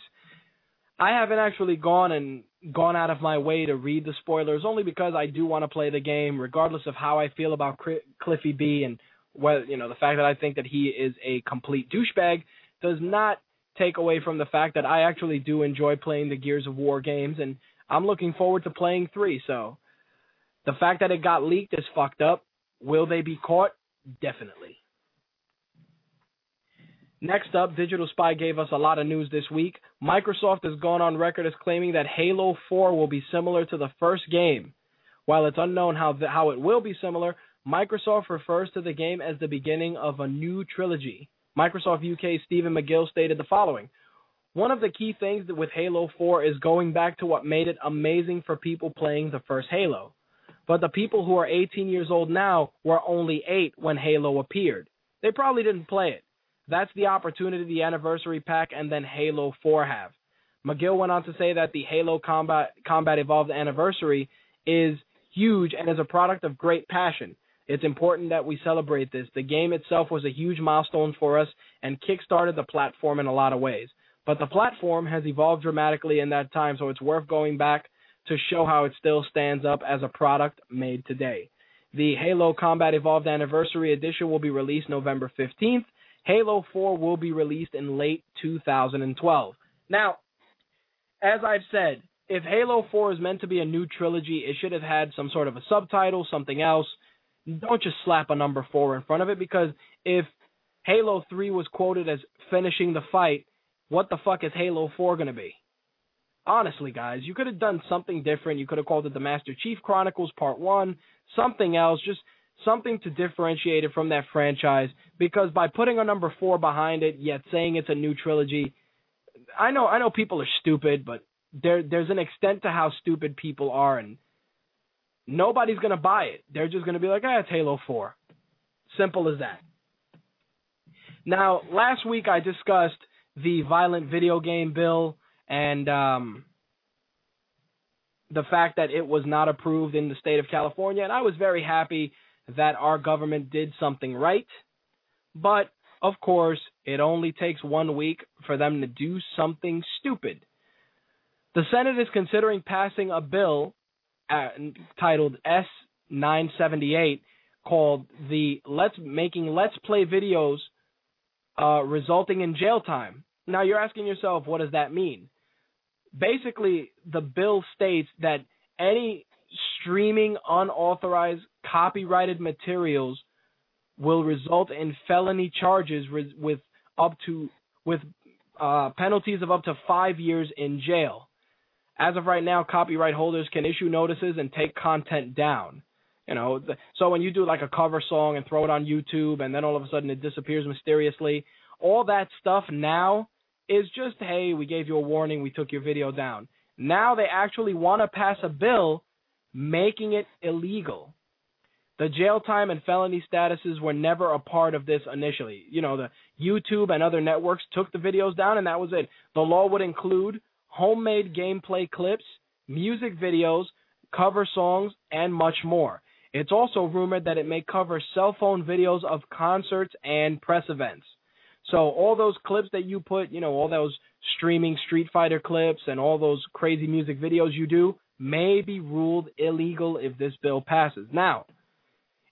I haven't actually gone and gone out of my way to read the spoilers only because I do want to play the game regardless of how I feel about Cliffy B and whether you know the fact that I think that he is a complete douchebag does not take away from the fact that I actually do enjoy playing the Gears of War games and I'm looking forward to playing 3 so the fact that it got leaked is fucked up. Will they be caught? Definitely Next up, Digital Spy gave us a lot of news this week. Microsoft has gone on record as claiming that Halo 4 will be similar to the first game. While it's unknown how the, how it will be similar, Microsoft refers to the game as the beginning of a new trilogy. Microsoft UK Stephen McGill stated the following: One of the key things with Halo 4 is going back to what made it amazing for people playing the first Halo. But the people who are 18 years old now were only 8 when Halo appeared. They probably didn't play it. That's the opportunity the anniversary pack and then Halo 4 have. McGill went on to say that the Halo Combat Combat Evolved anniversary is huge and is a product of great passion. It's important that we celebrate this. The game itself was a huge milestone for us and kickstarted the platform in a lot of ways. But the platform has evolved dramatically in that time, so it's worth going back to show how it still stands up as a product made today. The Halo Combat Evolved Anniversary Edition will be released November 15th. Halo 4 will be released in late 2012. Now, as I've said, if Halo 4 is meant to be a new trilogy, it should have had some sort of a subtitle, something else. Don't just slap a number 4 in front of it because if Halo 3 was quoted as finishing the fight, what the fuck is Halo 4 going to be? Honestly, guys, you could have done something different. You could have called it the Master Chief Chronicles Part 1, something else, just something to differentiate it from that franchise because by putting a number 4 behind it yet saying it's a new trilogy, I know I know people are stupid, but there there's an extent to how stupid people are and nobody's going to buy it. They're just going to be like, "Ah, it's Halo 4." Simple as that. Now, last week I discussed the violent video game bill and um, the fact that it was not approved in the state of California, and I was very happy that our government did something right. But of course, it only takes one week for them to do something stupid. The Senate is considering passing a bill uh, titled S 978 called the Let's Making Let's Play videos uh, resulting in jail time. Now you're asking yourself, what does that mean? Basically, the bill states that any streaming unauthorized copyrighted materials will result in felony charges with up to with uh, penalties of up to five years in jail. As of right now, copyright holders can issue notices and take content down. You know, so when you do like a cover song and throw it on YouTube, and then all of a sudden it disappears mysteriously, all that stuff now is just hey, we gave you a warning, we took your video down. Now they actually want to pass a bill making it illegal. The jail time and felony statuses were never a part of this initially. You know, the YouTube and other networks took the videos down and that was it. The law would include homemade gameplay clips, music videos, cover songs, and much more. It's also rumored that it may cover cell phone videos of concerts and press events. So all those clips that you put, you know, all those streaming Street Fighter clips and all those crazy music videos you do may be ruled illegal if this bill passes. Now,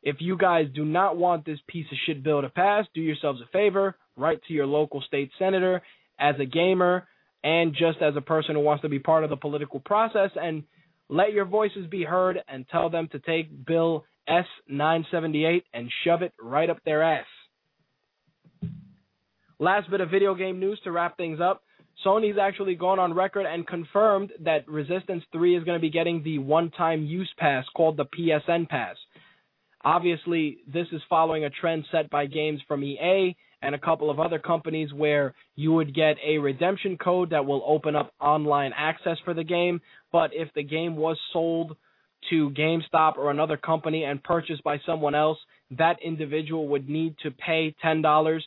if you guys do not want this piece of shit bill to pass, do yourselves a favor, write to your local state senator as a gamer and just as a person who wants to be part of the political process and let your voices be heard and tell them to take Bill S 978 and shove it right up their ass. Last bit of video game news to wrap things up. Sony's actually gone on record and confirmed that Resistance 3 is going to be getting the one time use pass called the PSN Pass. Obviously, this is following a trend set by games from EA and a couple of other companies where you would get a redemption code that will open up online access for the game. But if the game was sold to GameStop or another company and purchased by someone else, that individual would need to pay $10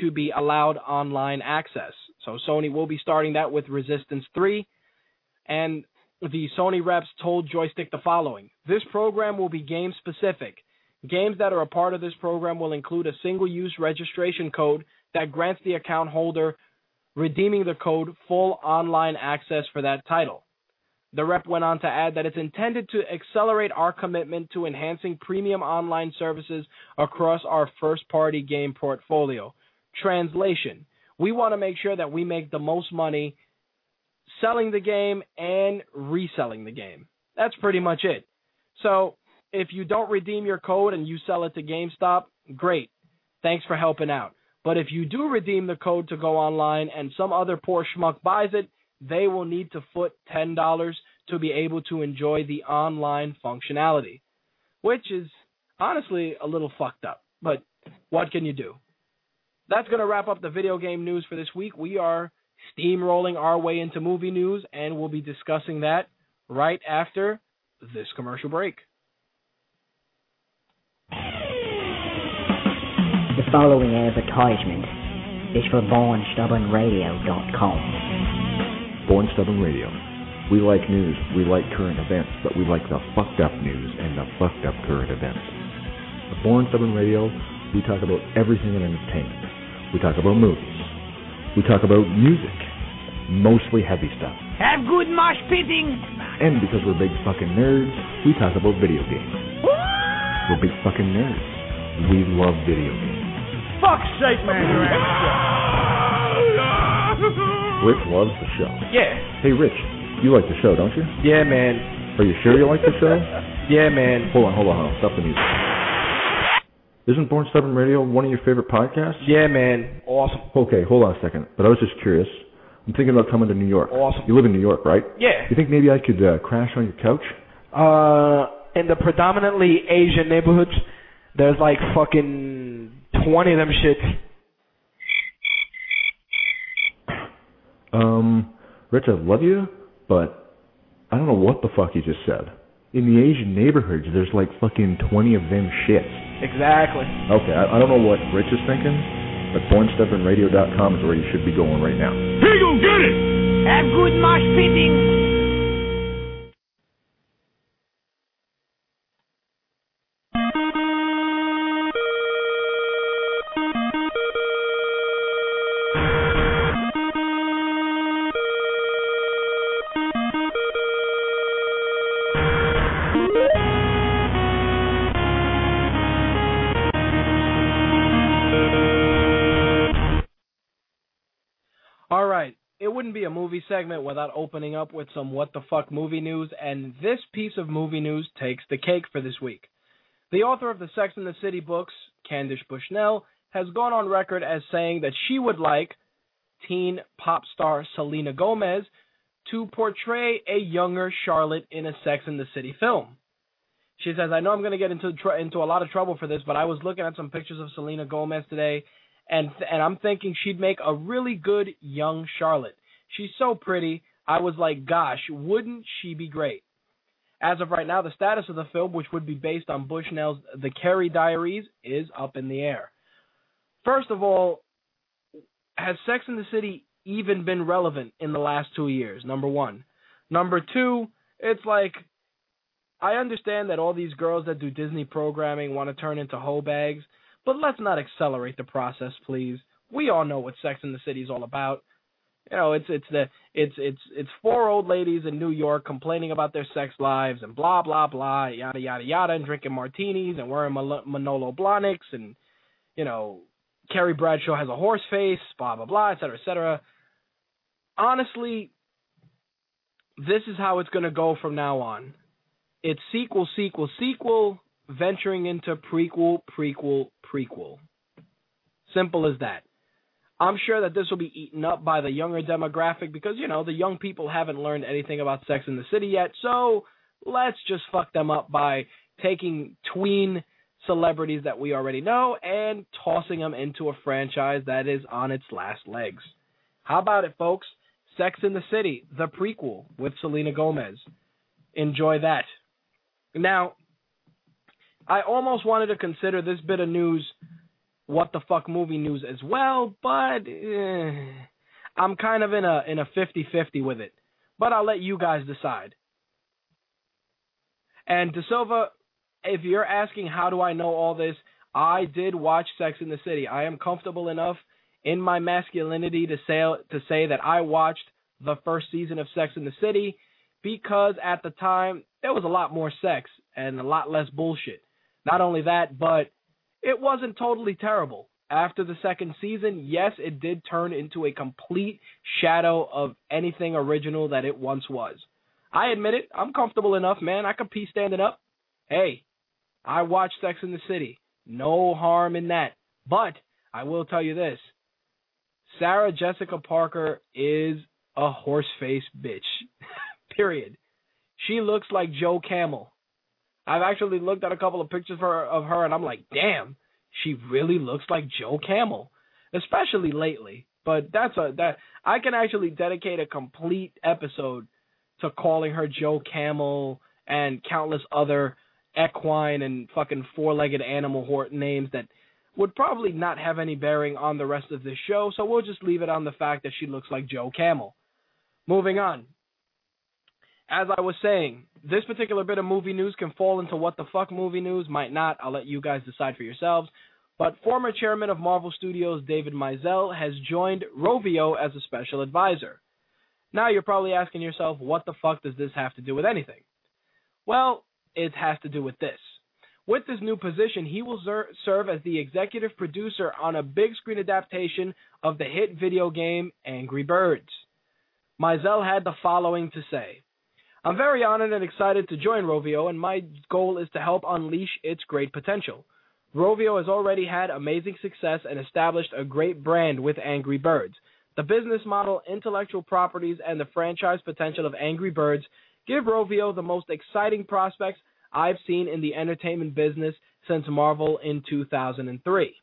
to be allowed online access. So Sony will be starting that with Resistance 3. And the Sony reps told Joystiq the following This program will be game specific. Games that are a part of this program will include a single use registration code that grants the account holder redeeming the code full online access for that title. The rep went on to add that it's intended to accelerate our commitment to enhancing premium online services across our first party game portfolio. Translation We want to make sure that we make the most money selling the game and reselling the game. That's pretty much it. So if you don't redeem your code and you sell it to GameStop, great. Thanks for helping out. But if you do redeem the code to go online and some other poor schmuck buys it, they will need to foot $10 to be able to enjoy the online functionality, which is honestly a little fucked up. But what can you do? That's going to wrap up the video game news for this week. We are steamrolling our way into movie news, and we'll be discussing that right after this commercial break. The following advertisement is for BornStubbornRadio.com. Born Stubborn Radio. We like news, we like current events, but we like the fucked up news and the fucked up current events. At Born Stubborn Radio, we talk about everything in entertainment. We talk about movies. We talk about music, mostly heavy stuff. Have good mosh pitting. And because we're big fucking nerds, we talk about video games. We're big fucking nerds. We love video games. Fuck's sake, man, you're Rich loves the show. Yeah. Hey, Rich, you like the show, don't you? Yeah, man. Are you sure you like the show? <laughs> Yeah, man. Hold on, hold on, hold on. Stop the music. Isn't Born Stubborn Radio one of your favorite podcasts? Yeah, man. Awesome. Okay, hold on a second. But I was just curious. I'm thinking about coming to New York. Awesome. You live in New York, right? Yeah. You think maybe I could uh, crash on your couch? Uh, in the predominantly Asian neighborhoods, there's like fucking 20 of them shits. Um, Rich, I love you, but I don't know what the fuck you just said. In the Asian neighborhoods, there's like fucking 20 of them shits. Exactly. Okay, I, I don't know what Rich is thinking, but bornstubbornradio.com is where you should be going right now. He gon' get it. Have good mosh pitting. A movie segment without opening up with some what the fuck movie news, and this piece of movie news takes the cake for this week. The author of the Sex and the City books, Candace Bushnell, has gone on record as saying that she would like teen pop star Selena Gomez to portray a younger Charlotte in a Sex and the City film. She says, "I know I'm going to get into tr- into a lot of trouble for this, but I was looking at some pictures of Selena Gomez today, and and I'm thinking she'd make a really good young Charlotte. She's so pretty. I was like, gosh, wouldn't she be great?" As of right now, the status of the film, which would be based on Bushnell's The Carrie Diaries, is up in the air. First of all, has Sex in the City even been relevant in the last two years? Number one. Number two, it's like I understand that all these girls that do Disney programming want to turn into hoe bags, but let's not accelerate the process, please. We all know what Sex in the City is all about. You know, it's it's the it's it's it's four old ladies in New York complaining about their sex lives and blah blah blah yada yada yada and drinking martinis and wearing Manolo Blahniks and you know Carrie Bradshaw has a horse face blah blah blah et cetera et cetera. Honestly, this is how it's going to go from now on. It's sequel sequel sequel venturing into prequel prequel prequel. Simple as that. I'm sure that this will be eaten up by the younger demographic because, you know, the young people haven't learned anything about Sex in the City yet. So let's just fuck them up by taking tween celebrities that we already know and tossing them into a franchise that is on its last legs. How about it, folks? Sex in the City, the prequel with Selena Gomez. Enjoy that. Now, I almost wanted to consider this bit of news what the fuck movie news as well, but eh, I'm kind of in a in a 50-50 with it. But I'll let you guys decide. And De Silva, if you're asking how do I know all this, I did watch Sex in the City. I am comfortable enough in my masculinity to say to say that I watched the first season of Sex in the City because at the time there was a lot more sex and a lot less bullshit. Not only that, but it wasn't totally terrible. After the second season, yes, it did turn into a complete shadow of anything original that it once was. I admit it. I'm comfortable enough, man. I could pee standing up. Hey, I watched Sex in the City. No harm in that. But I will tell you this Sarah Jessica Parker is a horse face bitch. <laughs> Period. She looks like Joe Camel. I've actually looked at a couple of pictures of her, of her and I'm like, damn, she really looks like Joe Camel, especially lately. But that's a that I can actually dedicate a complete episode to calling her Joe Camel and countless other equine and fucking four-legged animal hort names that would probably not have any bearing on the rest of this show. So we'll just leave it on the fact that she looks like Joe Camel. Moving on. As I was saying, this particular bit of movie news can fall into what the fuck movie news, might not. I'll let you guys decide for yourselves. But former chairman of Marvel Studios David Maisel has joined Rovio as a special advisor. Now you're probably asking yourself, what the fuck does this have to do with anything? Well, it has to do with this. With this new position, he will ser- serve as the executive producer on a big screen adaptation of the hit video game Angry Birds. Maisel had the following to say I'm very honored and excited to join Rovio, and my goal is to help unleash its great potential. Rovio has already had amazing success and established a great brand with Angry Birds. The business model, intellectual properties, and the franchise potential of Angry Birds give Rovio the most exciting prospects I've seen in the entertainment business since Marvel in 2003.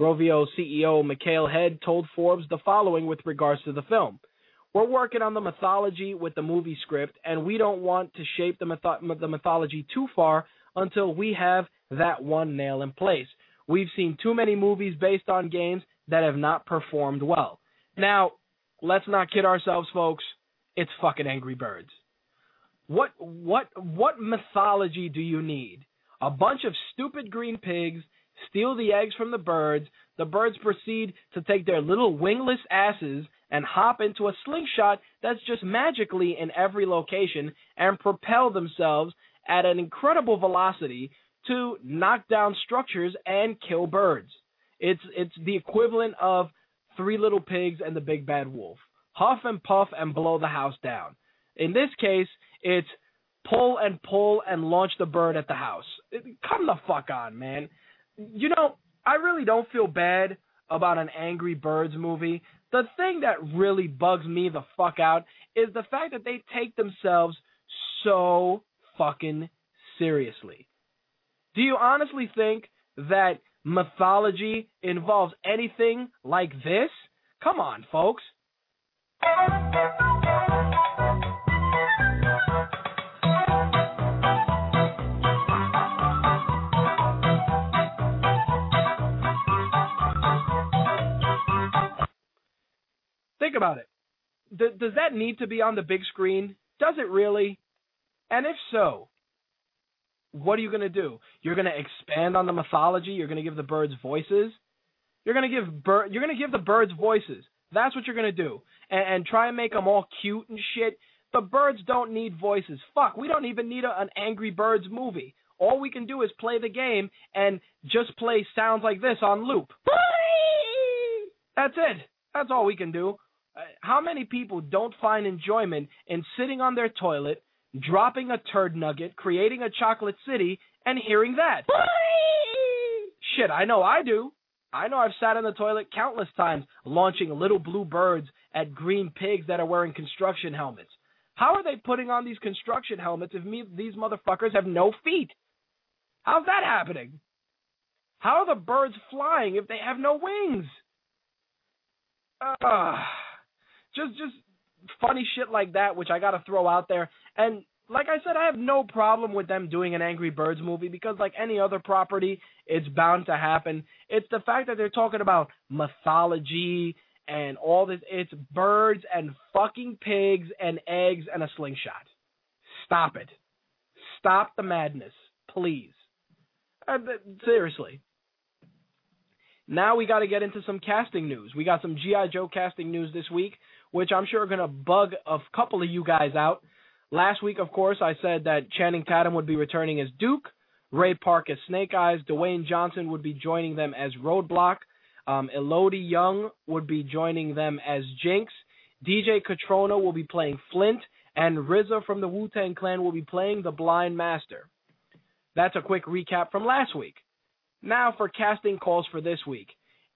Rovio CEO Mikael Hed told Forbes the following with regards to the film. We're working on the mythology with the movie script, and we don't want to shape the, mytho- the mythology too far until we have that one nail in place. We've seen too many movies based on games that have not performed well. Now, let's not kid ourselves, folks. It's fucking Angry Birds. What what what mythology do you need? A bunch of stupid green pigs steal the eggs from the birds. The birds proceed to take their little wingless asses and hop into a slingshot that's just magically in every location and propel themselves at an incredible velocity to knock down structures and kill birds. It's it's the equivalent of Three Little Pigs and the Big Bad Wolf. Huff and puff and blow the house down. In this case, it's pull and pull and launch the bird at the house. Come the fuck on, man. You know, I really don't feel bad about an Angry Birds movie. The thing that really bugs me the fuck out is the fact that they take themselves so fucking seriously. Do you honestly think that mythology involves anything like this? Come on, folks. Think about it. D- does that need to be on the big screen? Does it really? And if so, what are you going to do? You're going to expand on the mythology. You're going to give the birds voices. You're going to give bir- You're going to give the birds voices. That's what you're going to do, and, and try and make them all cute and shit. The birds don't need voices. Fuck, we don't even need a, an Angry Birds movie. All we can do is play the game and just play sounds like this on loop. That's it. That's all we can do. Uh, how many people don't find enjoyment in sitting on their toilet, dropping a turd nugget, creating a chocolate city, and hearing that? Shit, I know I do. I know I've sat in the toilet countless times launching little blue birds at green pigs that are wearing construction helmets. How are they putting on these construction helmets if me, these motherfuckers have no feet? How's that happening? How are the birds flying if they have no wings? Uh, just just funny shit like that, which I got to throw out there. And like I said, I have no problem with them doing an Angry Birds movie because, like any other property, it's bound to happen. It's the fact that they're talking about mythology and all this. It's birds and fucking pigs and eggs and a slingshot. Stop it. Stop the madness, please. Uh, seriously. Now we got to get into some casting news. We got some G.I. Joe casting news this week, which I'm sure are going to bug a couple of you guys out. Last week, of course, I said that Channing Tatum would be returning as Duke, Ray Park as Snake Eyes, Dwayne Johnson would be joining them as Roadblock, um, Elodie Yung would be joining them as Jinx, DJ Cotrona will be playing Flint, and RZA from the Wu Tang Clan will be playing the Blind Master. That's a quick recap from last week. Now for casting calls for this week.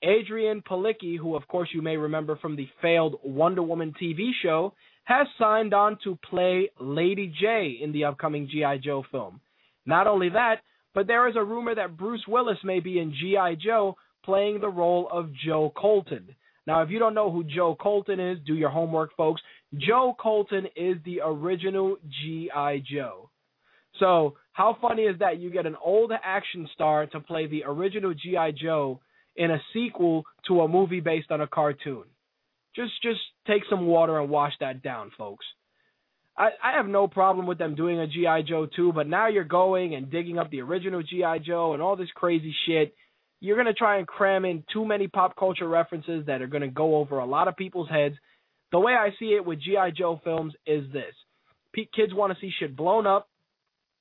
Adrianne Palicki, who of course you may remember from the failed Wonder Woman TV show, has signed on to play Lady Jaye in the upcoming G.I. Joe film. Not only that, but there is a rumor that Bruce Willis may be in G.I. Joe playing the role of Joe Colton. Now, if you don't know who Joe Colton is, do your homework, folks. Joe Colton is the original G.I. Joe. So, how funny is that? You get an old action star to play the original G.I. Joe in a sequel to a movie based on a cartoon. Just just take some water and wash that down, folks. I, I have no problem with them doing a GI Joe too, but now you're going and digging up the original GI Joe and all this crazy shit. You're gonna try and cram in too many pop culture references that are gonna go over a lot of people's heads. The way I see it with GI Joe films is this: kids want to see shit blown up,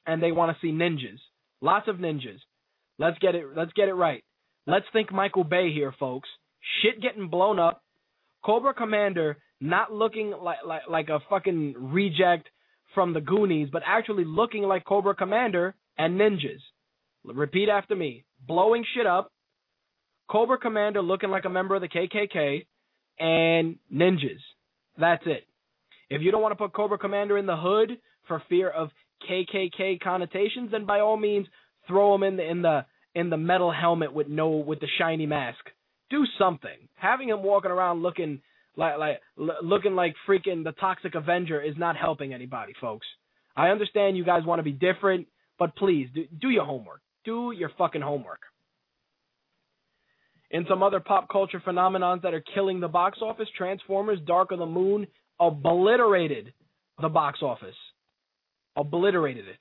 and they want to see ninjas, lots of ninjas. Let's get it. Let's get it right. Let's think Michael Bay here, folks. Shit getting blown up. Cobra Commander not looking like like like a fucking reject from the Goonies, but actually looking like Cobra Commander and ninjas. Repeat after me. Blowing shit up. Cobra Commander looking like a member of the KKK and ninjas. That's it. If you don't want to put Cobra Commander in the hood for fear of KKK connotations, then by all means throw him in the in the in the metal helmet with no with the shiny mask. Do something. Having him walking around looking like like looking like freaking the Toxic Avenger is not helping anybody, folks. I understand you guys want to be different, but please do, do your homework. Do your fucking homework. In some other pop culture phenomenons that are killing the box office, Transformers Dark of the Moon obliterated the box office. Obliterated it.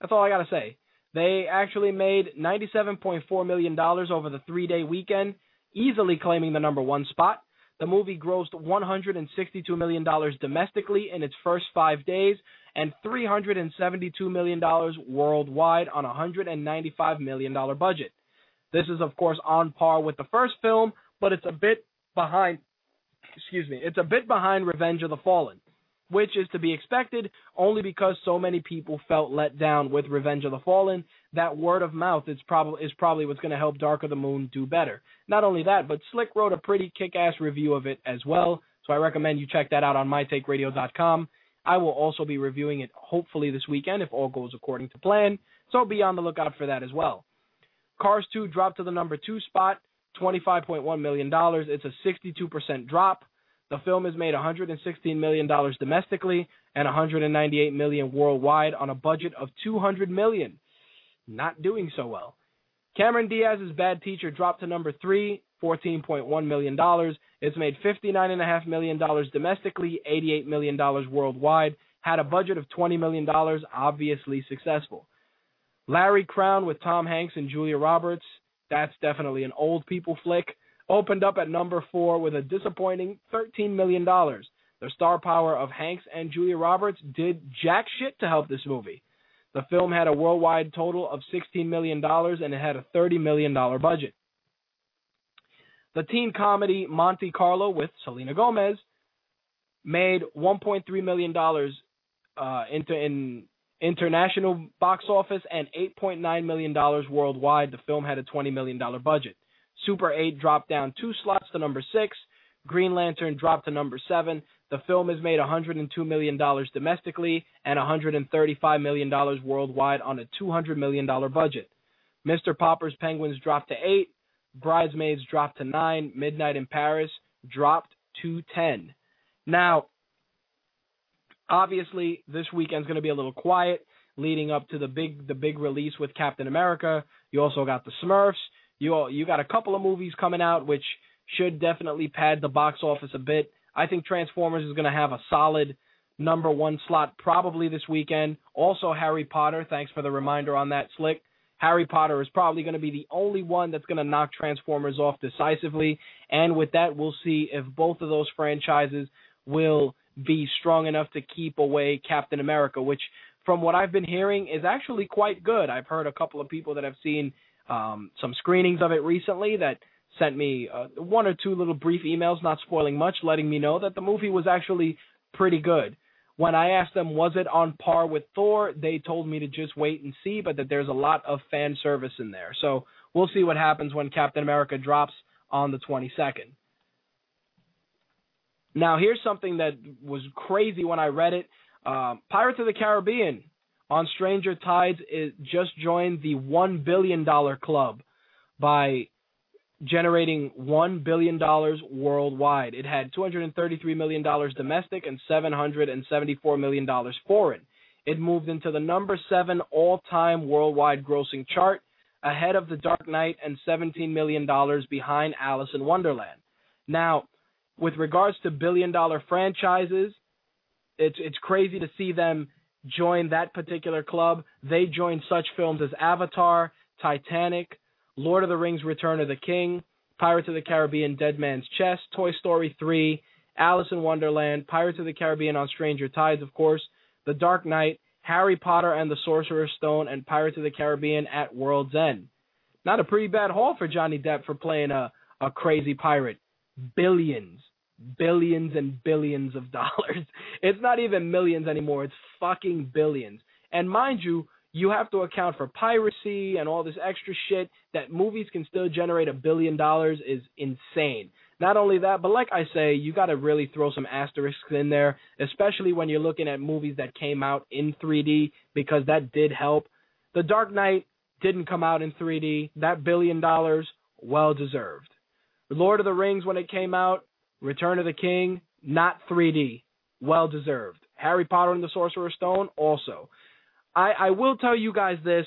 That's all I got to say. They actually made $97.4 million over the three day weekend, easily claiming the number one spot. The movie grossed $162 million domestically in its first five days and $372 million worldwide on a $195 million budget. This is, of course, on par with the first film, but it's a bit behind. Excuse me. It's a bit behind Revenge of the Fallen, which is to be expected only because so many people felt let down with Revenge of the Fallen. That word of mouth is probably is probably what's going to help Dark of the Moon do better. Not only that, but Slick wrote a pretty kick-ass review of it as well, so I recommend you check that out on mytakeradio.com. I will also be reviewing it hopefully this weekend if all goes according to plan, so be on the lookout for that as well. Cars 2 dropped to the number 2 spot, $25.1 million. It's a 62% drop. The film has made $116 million domestically and 198 million worldwide on a budget of 200 million. Not doing so well. Cameron Diaz's Bad Teacher dropped to number 3, $14.1 million. It's made $59.5 million domestically, $88 million worldwide. Had a budget of $20 million, obviously successful. Larry Crowne with Tom Hanks and Julia Roberts. That's definitely an old people flick. Opened up at number four with a disappointing $13 million. The star power of Hanks and Julia Roberts did jack shit to help this movie. The film had a worldwide total of $16 million and it had a $30 million budget. The teen comedy Monte Carlo with Selena Gomez made $1.3 million uh, into, in international box office and $8.9 million worldwide. The film had a $20 million budget. Super 8 dropped down two slots to number 6. Green Lantern dropped to number 7. The film has made $102 million domestically and $135 million worldwide on a $200 million budget. Mr. Popper's Penguins dropped to 8. Bridesmaids dropped to 9. Midnight in Paris dropped to 10. Now, obviously this weekend's going to be a little quiet leading up to the big the big release with Captain America. You also got the Smurfs. You all, you got a couple of movies coming out which should definitely pad the box office a bit. I think Transformers is going to have a solid number 1 slot probably this weekend. Also Harry Potter, thanks for the reminder on that slick. Harry Potter is probably going to be the only one that's going to knock Transformers off decisively. And with that, we'll see if both of those franchises will be strong enough to keep away Captain America, which, from what I've been hearing, is actually quite good. I've heard a couple of people that have seen um, some screenings of it recently that sent me uh, one or two little brief emails, not spoiling much, letting me know that the movie was actually pretty good. When I asked them, was it on par with Thor, they told me to just wait and see, but that there's a lot of fan service in there. So we'll see what happens when Captain America drops on the 22nd. Now, here's something that was crazy when I read it. Uh, Pirates of the Caribbean on Stranger Tides is just joined the $1 billion club by generating $1 billion worldwide. It had $233 million domestic and $774 million foreign. It moved into the number seven all time worldwide grossing chart, ahead of The Dark Knight and $17 million behind Alice in Wonderland. Now, with regards to billion dollar franchises, it's it's crazy to see them join that particular club. They joined such films as Avatar, Titanic, Lord of the Rings: Return of the King, Pirates of the Caribbean: Dead Man's Chest, Toy Story 3, Alice in Wonderland, Pirates of the Caribbean on Stranger Tides, of course, The Dark Knight, Harry Potter and the Sorcerer's Stone, and Pirates of the Caribbean at World's End. Not a pretty bad haul for Johnny Depp for playing a, a crazy pirate. Billions, billions and billions of <laughs> dollars. It's not even millions anymore, it's fucking billions. And mind you, you have to account for piracy and all this extra shit that movies can still generate a billion dollars is insane. Not only that, but like I say, you got to really throw some asterisks in there, especially when you're looking at movies that came out in 3D because that did help. The Dark Knight didn't come out in 3D. That billion dollars, well deserved. Lord of the Rings, when it came out, Return of the King, not 3D, well deserved. Harry Potter and the Sorcerer's Stone, also. I, I will tell you guys this,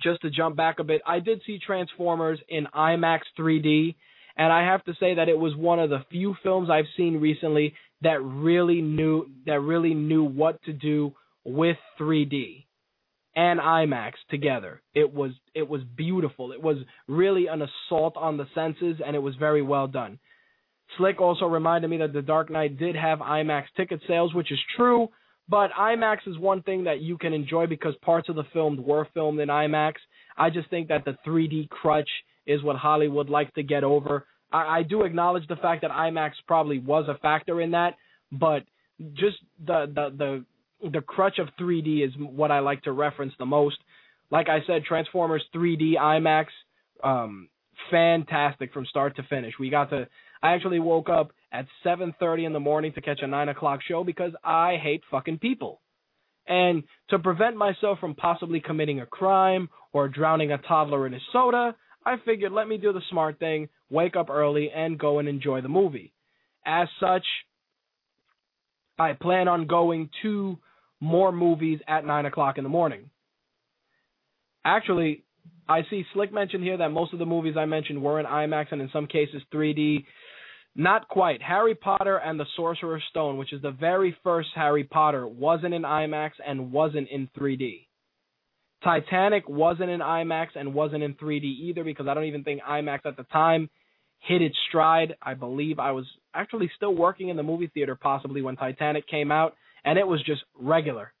just to jump back a bit. I did see Transformers in IMAX 3D, and I have to say that it was one of the few films I've seen recently that really knew that really knew what to do with 3D and IMAX together. It was it was beautiful. It was really an assault on the senses and it was very well done. Slick also reminded me that The Dark Knight did have IMAX ticket sales, which is true, but IMAX is one thing that you can enjoy because parts of the film were filmed in IMAX. I just think that the 3D crutch is what Hollywood likes to get over. I, I do acknowledge the fact that IMAX probably was a factor in that, but just the the the the crutch of 3D is what I like to reference the most. Like I said, Transformers 3D IMAX, um, fantastic from start to finish. We got to. I actually woke up at 7:30 in the morning to catch a nine o'clock show because I hate fucking people. And to prevent myself from possibly committing a crime or drowning a toddler in his soda, I figured let me do the smart thing, wake up early, and go and enjoy the movie. As such, I plan on going to more movies at 9 o'clock in the morning. Actually, I see Slick mentioned here that most of the movies I mentioned were in IMAX and in some cases 3D. Not quite. Harry Potter and the Sorcerer's Stone, which is the very first Harry Potter, wasn't in IMAX and wasn't in 3D. Titanic wasn't in IMAX and wasn't in 3D either because I don't even think IMAX at the time hit its stride. I believe I was actually still working in the movie theater possibly when Titanic came out and it was just regular.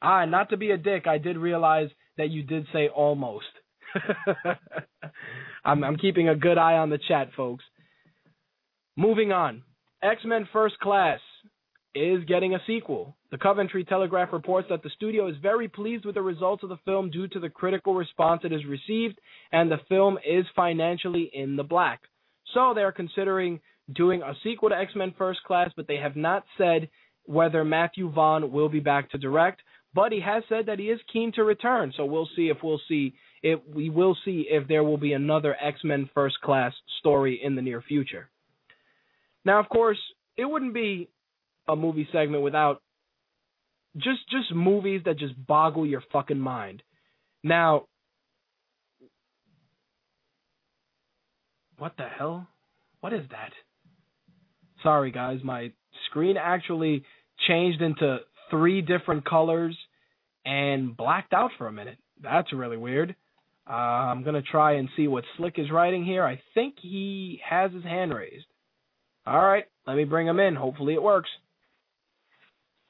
Ah, not to be a dick, I did realize that you did say almost. <laughs> I'm, I'm keeping a good eye on the chat, folks. Moving on. X Men First Class is getting a sequel. The Coventry Telegraph reports that the studio is very pleased with the results of the film due to the critical response it has received, and the film is financially in the black. So they are considering doing a sequel to X Men First Class, but they have not said whether Matthew Vaughn will be back to direct. But he has said that he is keen to return, so we'll see if we'll see if we will see if there will be another X Men First Class story in the near future. Now, of course, it wouldn't be a movie segment without just just movies that just boggle your fucking mind. Now, what the hell? What is that? Sorry, guys, my screen actually changed into three different colors and blacked out for a minute. That's really weird. Uh, I'm gonna try and see what Slick is writing here. I think he has his hand raised. All right, let me bring him in. Hopefully it works.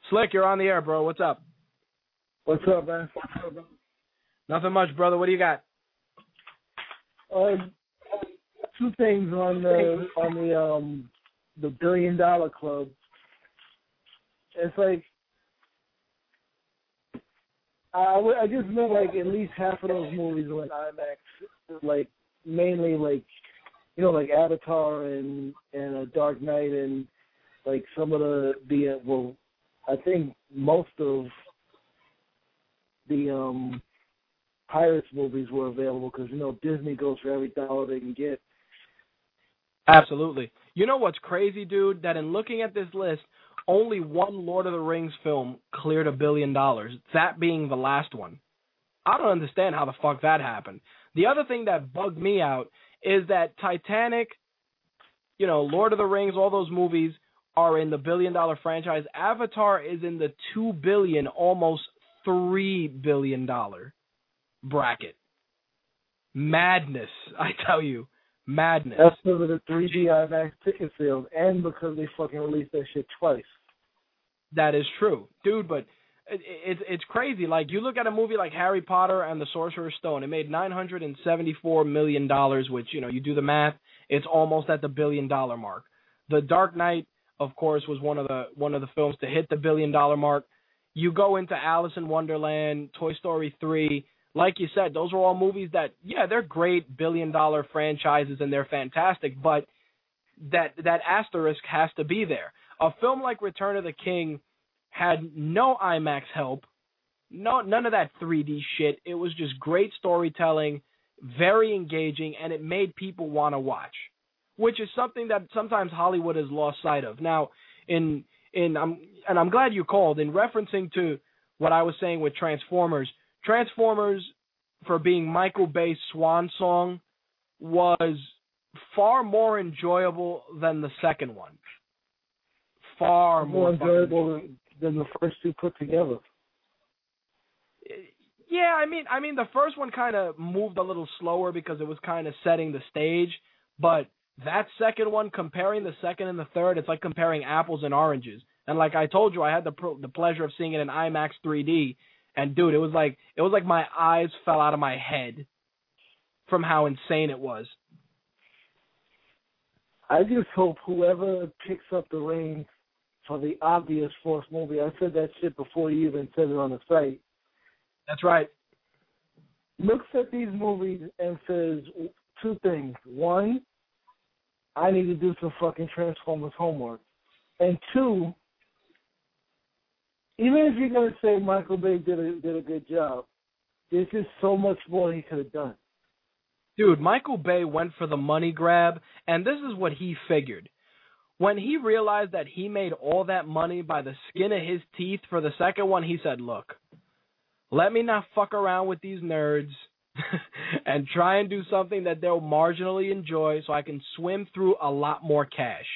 Slick, you're on the air, bro. What's up? What's up, man? What's up, bro? Nothing much, brother. What do you got? Uh, two things on the on the um the billion dollar club. It's like I I just know like at least half of those movies were in IMAX, like mainly like you know like Avatar and and a Dark Knight and like some of the the uh, well I think most of the um Pirates movies were available because you know Disney goes for every dollar they can get. Absolutely. You know what's crazy, dude? That in looking at this list, only one Lord of the Rings film cleared a billion dollars. That being the last one. I don't understand how the fuck that happened. The other thing that bugged me out is that Titanic, you know, Lord of the Rings, all those movies are in the billion dollar franchise. Avatar is in the two billion, almost three billion dollar bracket. Madness, <laughs> I tell you, madness. That's because of the 3D IMAX ticket sales, and because they fucking released that shit twice. That is true, dude. But it, it's it's crazy. Like you look at a movie like Harry Potter and the Sorcerer's Stone. It made nine hundred and seventy four million dollars, which you know you do the math, it's almost at the billion dollar mark. The Dark Knight, of course, was one of the one of the films to hit the billion dollar mark. You go into Alice in Wonderland, Toy Story three. Like you said, those are all movies that yeah they're great billion dollar franchises and they're fantastic, but that that asterisk has to be there. A film like Return of the King had no IMAX help, no none of that 3D shit. It was just great storytelling, very engaging, and it made people want to watch, which is something that sometimes Hollywood has lost sight of. Now, in in I'm and I'm glad you called in referencing to what I was saying with Transformers. Transformers, for being Michael Bay's swan song, was far more enjoyable than the second one. Far more, more enjoyable than the first two put together. Yeah, I mean, I mean, the first one kind of moved a little slower because it was kind of setting the stage, but that second one, comparing the second and the third, it's like comparing apples and oranges. And like I told you, I had the the pleasure of seeing it in IMAX 3D, and dude, it was like it was like my eyes fell out of my head from how insane it was. I just hope whoever picks up the reins for the obvious Force movie, I said that shit before you even said it on the site. That's right. Looks at these movies and says two things. One, I need to do some fucking Transformers homework. And two, even if you're gonna say Michael Bay did a did a good job, there's just so much more he could have done. Dude, Michael Bay went for the money grab, and this is what he figured. When he realized that he made all that money by the skin of his teeth for the second one, he said, Look, let me not fuck around with these nerds <laughs> and try and do something that they'll marginally enjoy so I can swim through a lot more cash.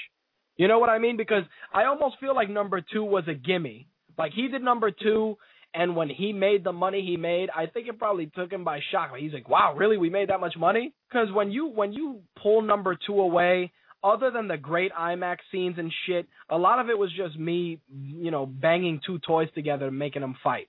You know what I mean? Because I almost feel like number two was a gimme. Like he did number two, and when he made the money he made, I think it probably took him by shock. He's like, "Wow, really? We made that much money?" Because when you when you pull number two away, other than the great IMAX scenes and shit, a lot of it was just me, you know, banging two toys together and making them fight.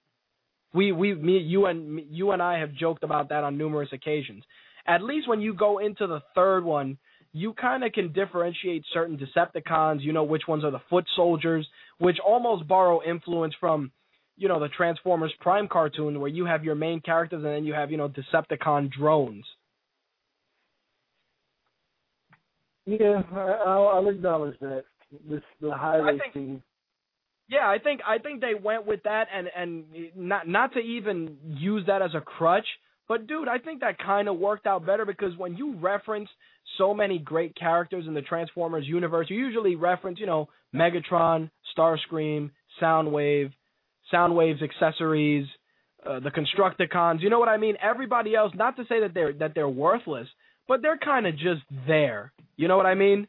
We we me you and you and I have joked about that on numerous occasions. At least when you go into the third one, you kind of can differentiate certain Decepticons. You know which ones are the foot soldiers, which almost borrow influence from, you know, the Transformers Prime cartoon, where you have your main characters and then you have you know Decepticon drones. Yeah, I'll, I'll acknowledge that. This the highway think, scene. Yeah, I think I think they went with that and and not not to even use that as a crutch, but dude, I think that kind of worked out better because when you reference so many great characters in the Transformers universe, you usually reference, you know, Megatron, Starscream, Soundwave, Soundwave's accessories, uh, the Constructicons. You know what I mean? Everybody else, not to say that they're that they're worthless, but they're kind of just there. You know what I mean?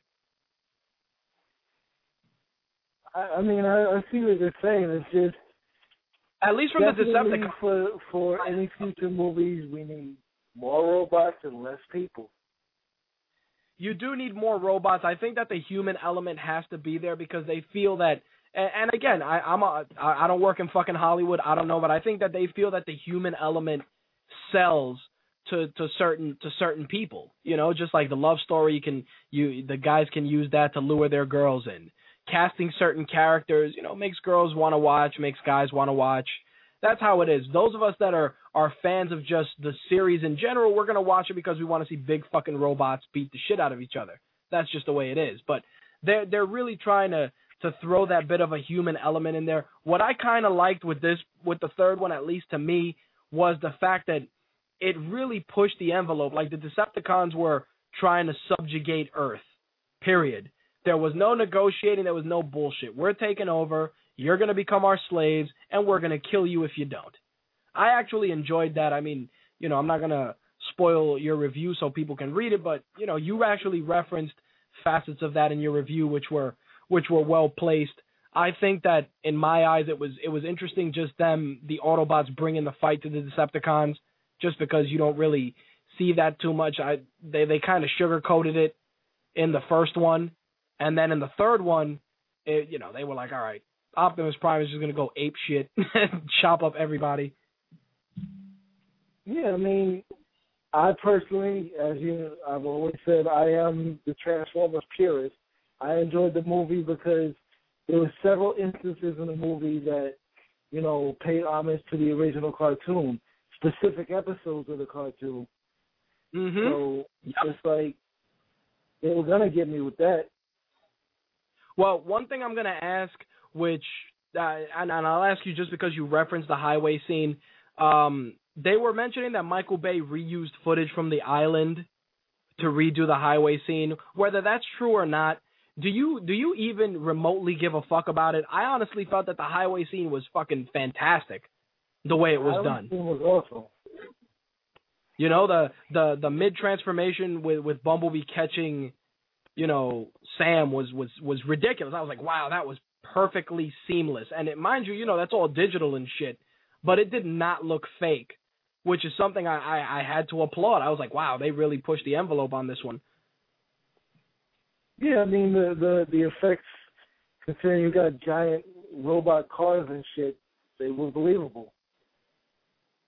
I, I mean, I, I see what you're saying. It's just at least from the Decepticons. for for any future movies, we need more robots and less people. You do need more robots. I think that the human element has to be there because they feel that. And, again, I, I'm a I don't work in fucking Hollywood. I don't know, but I think that they feel that the human element sells to to certain to certain people. You know, just like the love story, you can you the guys can use that to lure their girls in casting certain characters, you know, makes girls want to watch, makes guys want to watch. That's how it is. Those of us that are are fans of just the series in general, we're gonna watch it because we want to see big fucking robots beat the shit out of each other. That's just the way it is. But they're they're really trying to to throw that bit of a human element in there. What I kind of liked with this with the third one, at least to me, was the fact that it really pushed the envelope. Like the Decepticons were trying to subjugate Earth. Period. There was no negotiating. There was no bullshit. We're taking over. You're going to become our slaves, and we're going to kill you if you don't. I actually enjoyed that. I mean, you know, I'm not to spoil your review so people can read it, but you know, you actually referenced facets of that in your review, which were which were well placed. I think that in my eyes it was it was interesting just them the Autobots bringing the fight to the Decepticons just because you don't really see that too much. I they they kind of sugarcoated it in the first one, and then in the third one, it, you know they were like, all right, Optimus Prime is just gonna go ape shit <laughs> and chop up everybody. Yeah, I mean, I personally, as you, I've always said, I am the Transformers purist. I enjoyed the movie because there were several instances in the movie that, you know, paid homage to the original cartoon, specific episodes of the cartoon. Mm-hmm. So it's like they were gonna get me with that. Well, one thing I'm gonna ask, which uh, and, and I'll ask you just because you referenced the highway scene. Um, they were mentioning that Michael Bay reused footage from the island to redo the highway scene. Whether that's true or not, do you do you even remotely give a fuck about it? I honestly felt that the highway scene was fucking fantastic, the way it was done. It was awesome. You know the the the mid transformation with with Bumblebee catching, you know Sam was was was ridiculous. I was like, wow, that was perfectly seamless. And it, mind you, you know that's all digital and shit, but it did not look fake, which is something I, I I had to applaud. I was like, wow, they really pushed the envelope on this one. Yeah, I mean the the the effects, considering you got giant robot cars and shit, they were believable.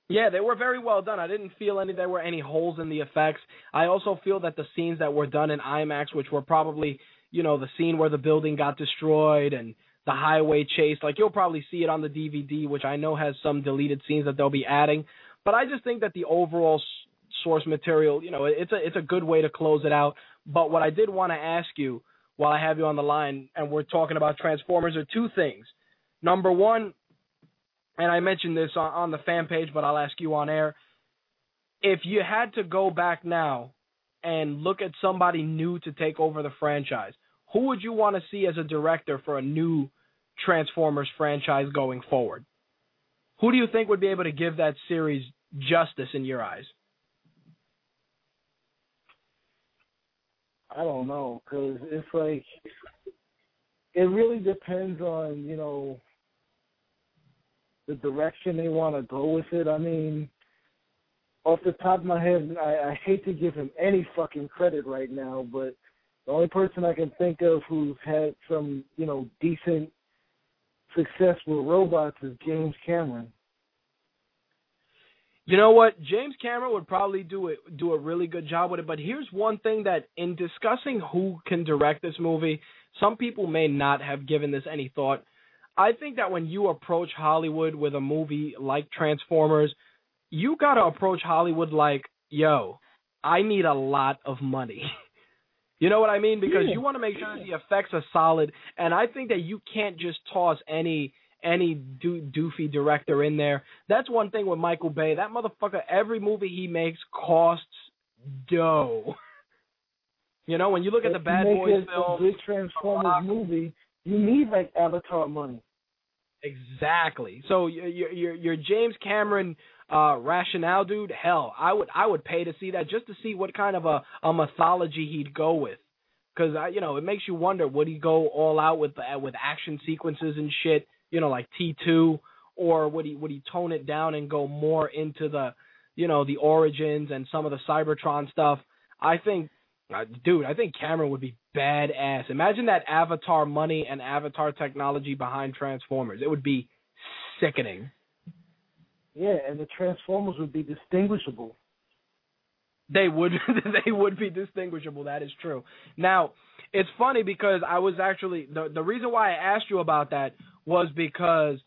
Yeah, they were very well done. I didn't feel any there were any holes in the effects. I also feel that the scenes that were done in IMAX, which were probably, you know, the scene where the building got destroyed and the highway chase, like you'll probably see it on the DVD, which I know has some deleted scenes that they'll be adding. But I just think that the overall source material, you know, it's a it's a good way to close it out. But what I did want to ask you while I have you on the line and we're talking about Transformers are two things. Number one, and I mentioned this on, on the fan page, but I'll ask you on air. If you had to go back now and look at somebody new to take over the franchise, who would you want to see as a director for a new Transformers franchise going forward? Who do you think would be able to give that series justice in your eyes? I don't know because it's like it really depends on you know the direction they want to go with it. I mean, off the top of my head, I, I hate to give him any fucking credit right now, but the only person I can think of who's had some you know decent success with robots is James Cameron. You know what? James Cameron would probably do it do a really good job with it, but here's one thing that in discussing who can direct this movie, some people may not have given this any thought. I think that when you approach Hollywood with a movie like Transformers, you got to approach Hollywood like, "Yo, I need a lot of money." <laughs> you know what I mean? Because Yeah. you want to make sure the effects are solid, and I think that you can't just toss any any do, doofy director in there. That's one thing with Michael Bay. That motherfucker, every movie he makes costs dough. <laughs> You know, when you look at the Bad Boys film, Transformers movie, you need like Avatar money. Exactly. So your your your, your James Cameron uh rationale, dude. Hell, I would I would pay to see that just to see what kind of a a mythology he'd go with. Because I, you know, it makes you wonder would he go all out with uh, with action sequences and shit, you know, like T two, or would he would he tone it down and go more into the, you know, the origins and some of the Cybertron stuff? I think, uh, dude, I think Cameron would be badass. Imagine that Avatar money and Avatar technology behind Transformers. It would be sickening. Yeah, and the Transformers would be distinguishable. They would <laughs> they would be distinguishable. That is true. Now, it's funny because I was actually the the reason why I asked you about that was because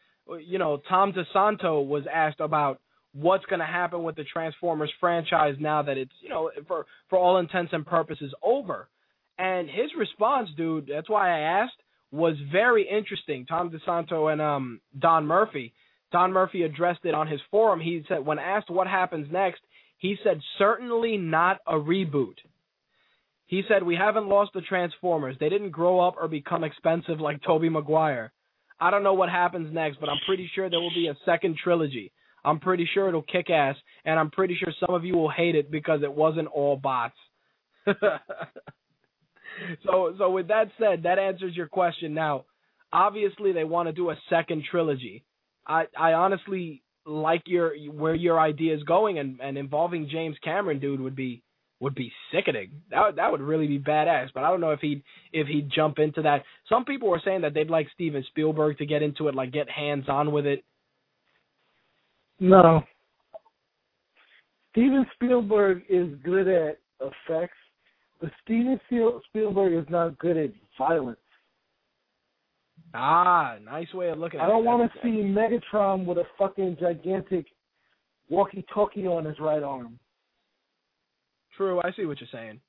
you know Tom DeSanto was asked about what's going to happen with the Transformers franchise now that it's you know for for all intents and purposes over. And his response, dude, that's why I asked, was very interesting. Tom DeSanto and um Don Murphy. Don Murphy addressed it on his forum. He said when asked what happens next, he said certainly not a reboot. He said we haven't lost the Transformers. They didn't grow up or become expensive like Tobey Maguire. I don't know what happens next, but I'm pretty sure there will be a second trilogy. I'm pretty sure it'll kick ass, and I'm pretty sure some of you will hate it because it wasn't all bots. <laughs> so so with that said, that answers your question. Now, obviously they want to do a second trilogy. I I honestly like your where your idea is going and and involving James Cameron dude would be would be sickening. That would, that would really be badass. But I don't know if he'd if he'd jump into that. Some people were saying that they'd like Steven Spielberg to get into it, like get hands on with it. No. Steven Spielberg is good at effects, but Steven Spielberg is not good at violence. Ah, nice way of looking at it. I don't want to see Megatron with a fucking gigantic walkie-talkie on his right arm. True, I see what you're saying.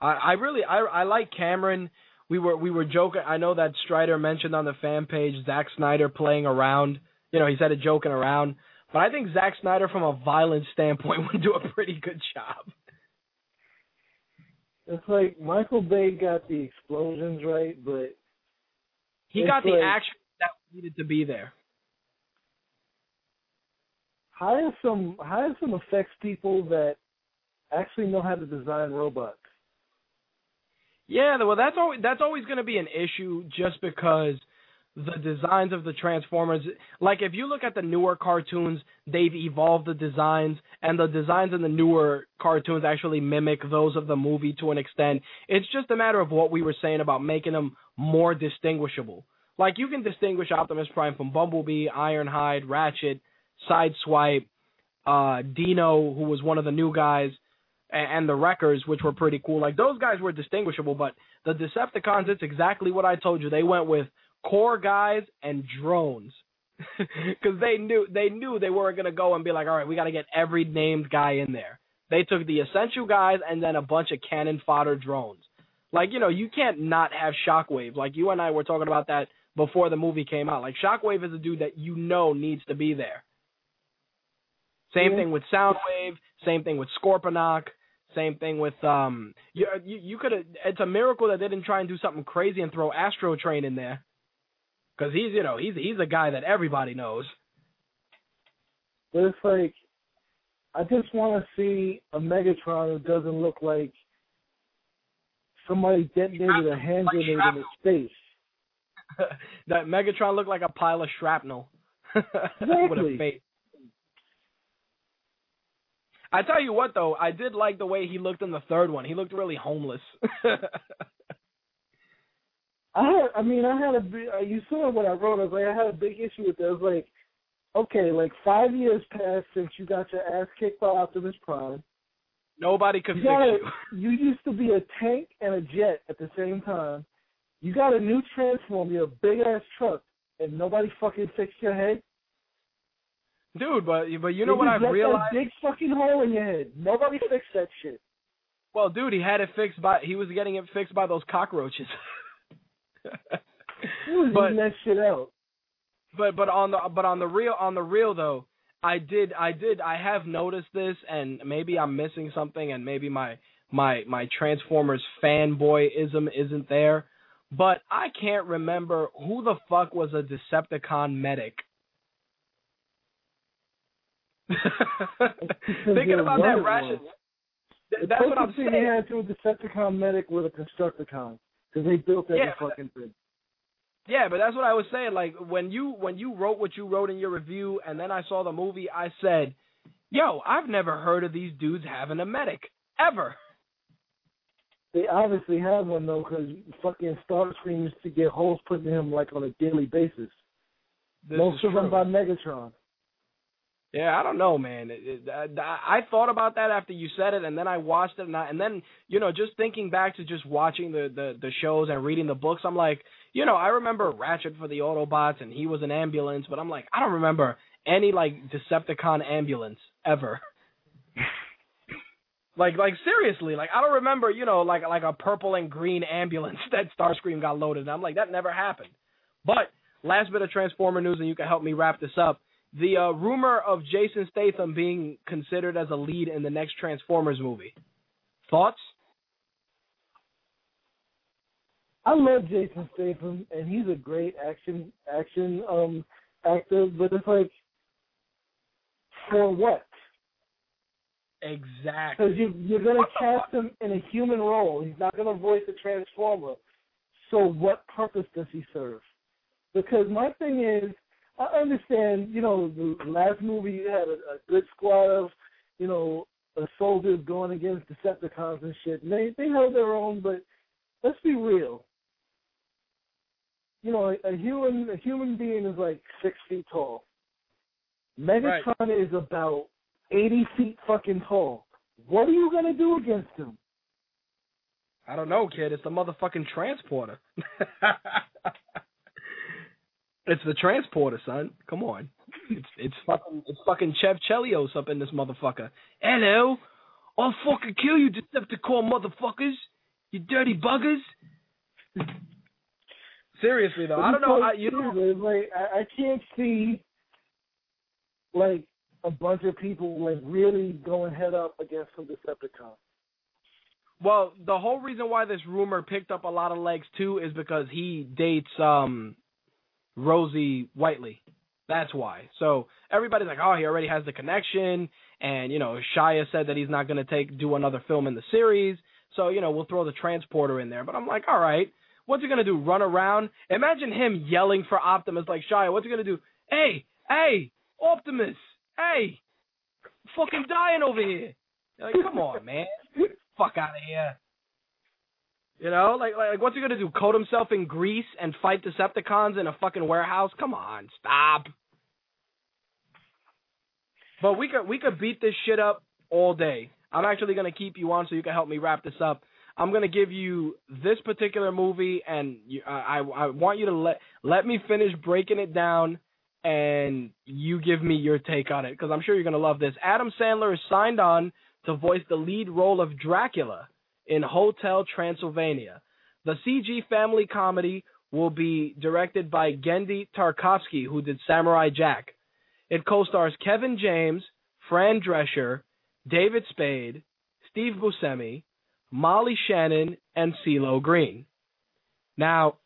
I I really I I like Cameron. We were we were joking. I know that Strider mentioned on the fan page Zack Snyder playing around. You know, he said it joking around. But I think Zack Snyder, from a violence standpoint, <laughs> would do a pretty good job. It's like Michael Bay got the explosions right, but He got the like- action that needed to be there. hire some hire some effects people that actually know how to design robots. Yeah, well, that's always that's always going to be an issue, just because the designs of the Transformers, like if you look at the newer cartoons, they've evolved the designs, and the designs in the newer cartoons actually mimic those of the movie to an extent. It's just a matter of what we were saying about making them more distinguishable. Like you can distinguish Optimus Prime from Bumblebee, Ironhide, Ratchet, Sideswipe, uh, Dino, who was one of the new guys and the Wreckers, which were pretty cool. Like those guys were distinguishable, but the Decepticons, it's exactly what I told you. They went with core guys and drones <laughs> because they knew they knew they weren't gonna go and be like, all right, we got to get every named guy in there. They took the essential guys and then a bunch of cannon fodder drones. Like you know, you can't not have Shockwave. Like you and I were talking about that before the movie came out. Like Shockwave is a dude that you know needs to be there. Same Yeah. thing with Soundwave. Same thing with Scorponok. Same thing with um. You you, you could have. It's a miracle that they didn't try and do something crazy and throw Astro Train in there, because he's you know he's he's a guy that everybody knows. But it's like I just want to see a Megatron who doesn't look like somebody detonated a hand Like grenade his face. that Megatron looked like a pile of shrapnel <laughs> with Exactly. a face. I tell you what though, I did like the way he looked in the third one. He looked really homeless. <laughs> I had, I mean, I had a big. uh, You saw what I wrote. I was like, I had a big issue with it. I was like, okay, like five years passed since you got your ass kicked by Optimus Prime. Nobody could You fix you. <laughs> you used to be a tank and a jet at the same time. You got a new transform. You're a big ass truck, and nobody fucking fixed your head. Dude, but but you know They what I've realized? Big fucking hole in your head. Nobody fixed that shit. Well, dude, he had it fixed by he was getting it fixed by those cockroaches. He was But- that shit out. But but on the but on the real on the real though, I did I did I have noticed this and maybe I'm missing something and maybe my my my Transformers fanboyism isn't there, but I can't remember who the fuck was a Decepticon medic. Thinking about that ration. The That's what I'm saying. they had to a Decepticon medic with a Constructicon because they built every Yeah, fucking thing. Yeah, but that's what I was saying. Like when you when you wrote what you wrote in your review, and then I saw the movie, I said, "Yo, I've never heard of these dudes having a medic ever." They obviously have one though, because fucking Starscream used to get holes put in him like on a daily basis. This Most of them by Megatron. Yeah, I don't know, man. It, it, I, I thought about that after you said it, and then I watched it, and, I, and then you know, just thinking back to just watching the, the the shows and reading the books, I'm like, you know, I remember Ratchet for the Autobots, and he was an ambulance, but I'm like, I don't remember any like Decepticon ambulance ever. <laughs> like, like seriously, like I don't remember, you know, like like a purple and green ambulance <laughs> that Starscream got loaded. in. I'm like, that never happened. But last bit of Transformer news, and you can help me wrap this up the uh, rumor of Jason Statham being considered as a lead in the next Transformers movie. Thoughts? I love Jason Statham, and he's a great action action um actor. But it's like, for what? Exactly. Because you, you're going to cast him in a human role. He's not going to voice a transformer. So what purpose does he serve? Because my thing is, I understand, you know, the last movie you had a, a good squad of, you know, soldiers going against Decepticons and shit. And they they held their own, but let's be real. You know, a, a human a human being is like six feet tall. Megatron right. is about eighty feet fucking tall. What are you gonna do against him? I don't know, kid. It's the motherfucking transporter. <laughs> it's the transporter, son. Come on. It's it's fucking it's fucking Chev Chelios up in this motherfucker. Hello, I'll fucking kill you, Decepticon motherfuckers. You dirty buggers. Seriously though, I don't know. I, you know, like I, I can't see like a bunch of people like really going head up against some Decepticon. Well, the whole reason why this rumor picked up a lot of legs too is because he dates um Rosie Whiteley. That's why. So everybody's like, oh, he already has the connection, and you know, Shia said that he's not going to take do another film in the series. So you know, we'll throw the transporter in there. But I'm like, all right, what's he going to do? Run around? Imagine him yelling for Optimus like Shia. What's he going to do? Hey, hey, Optimus, hey, fucking dying over here. Like, come on, man, fuck out of here. You know, like, like what's he gonna do? Coat himself in grease and fight Decepticons in a fucking warehouse? Come on, stop. But we could we could beat this shit up all day. I'm actually gonna keep you on so you can help me wrap this up. I'm gonna give you this particular movie, and you, uh, I I want you to let let me finish breaking it down, and you give me your take on it because I'm sure you're gonna love this. Adam Sandler is signed on to voice the lead role of Dracula in Hotel Transylvania. The CG family comedy will be directed by Genndy Tartakovsky, who did Samurai Jack. It co-stars Kevin James, Fran Drescher, David Spade, Steve Buscemi, Molly Shannon, and CeeLo Green. Now,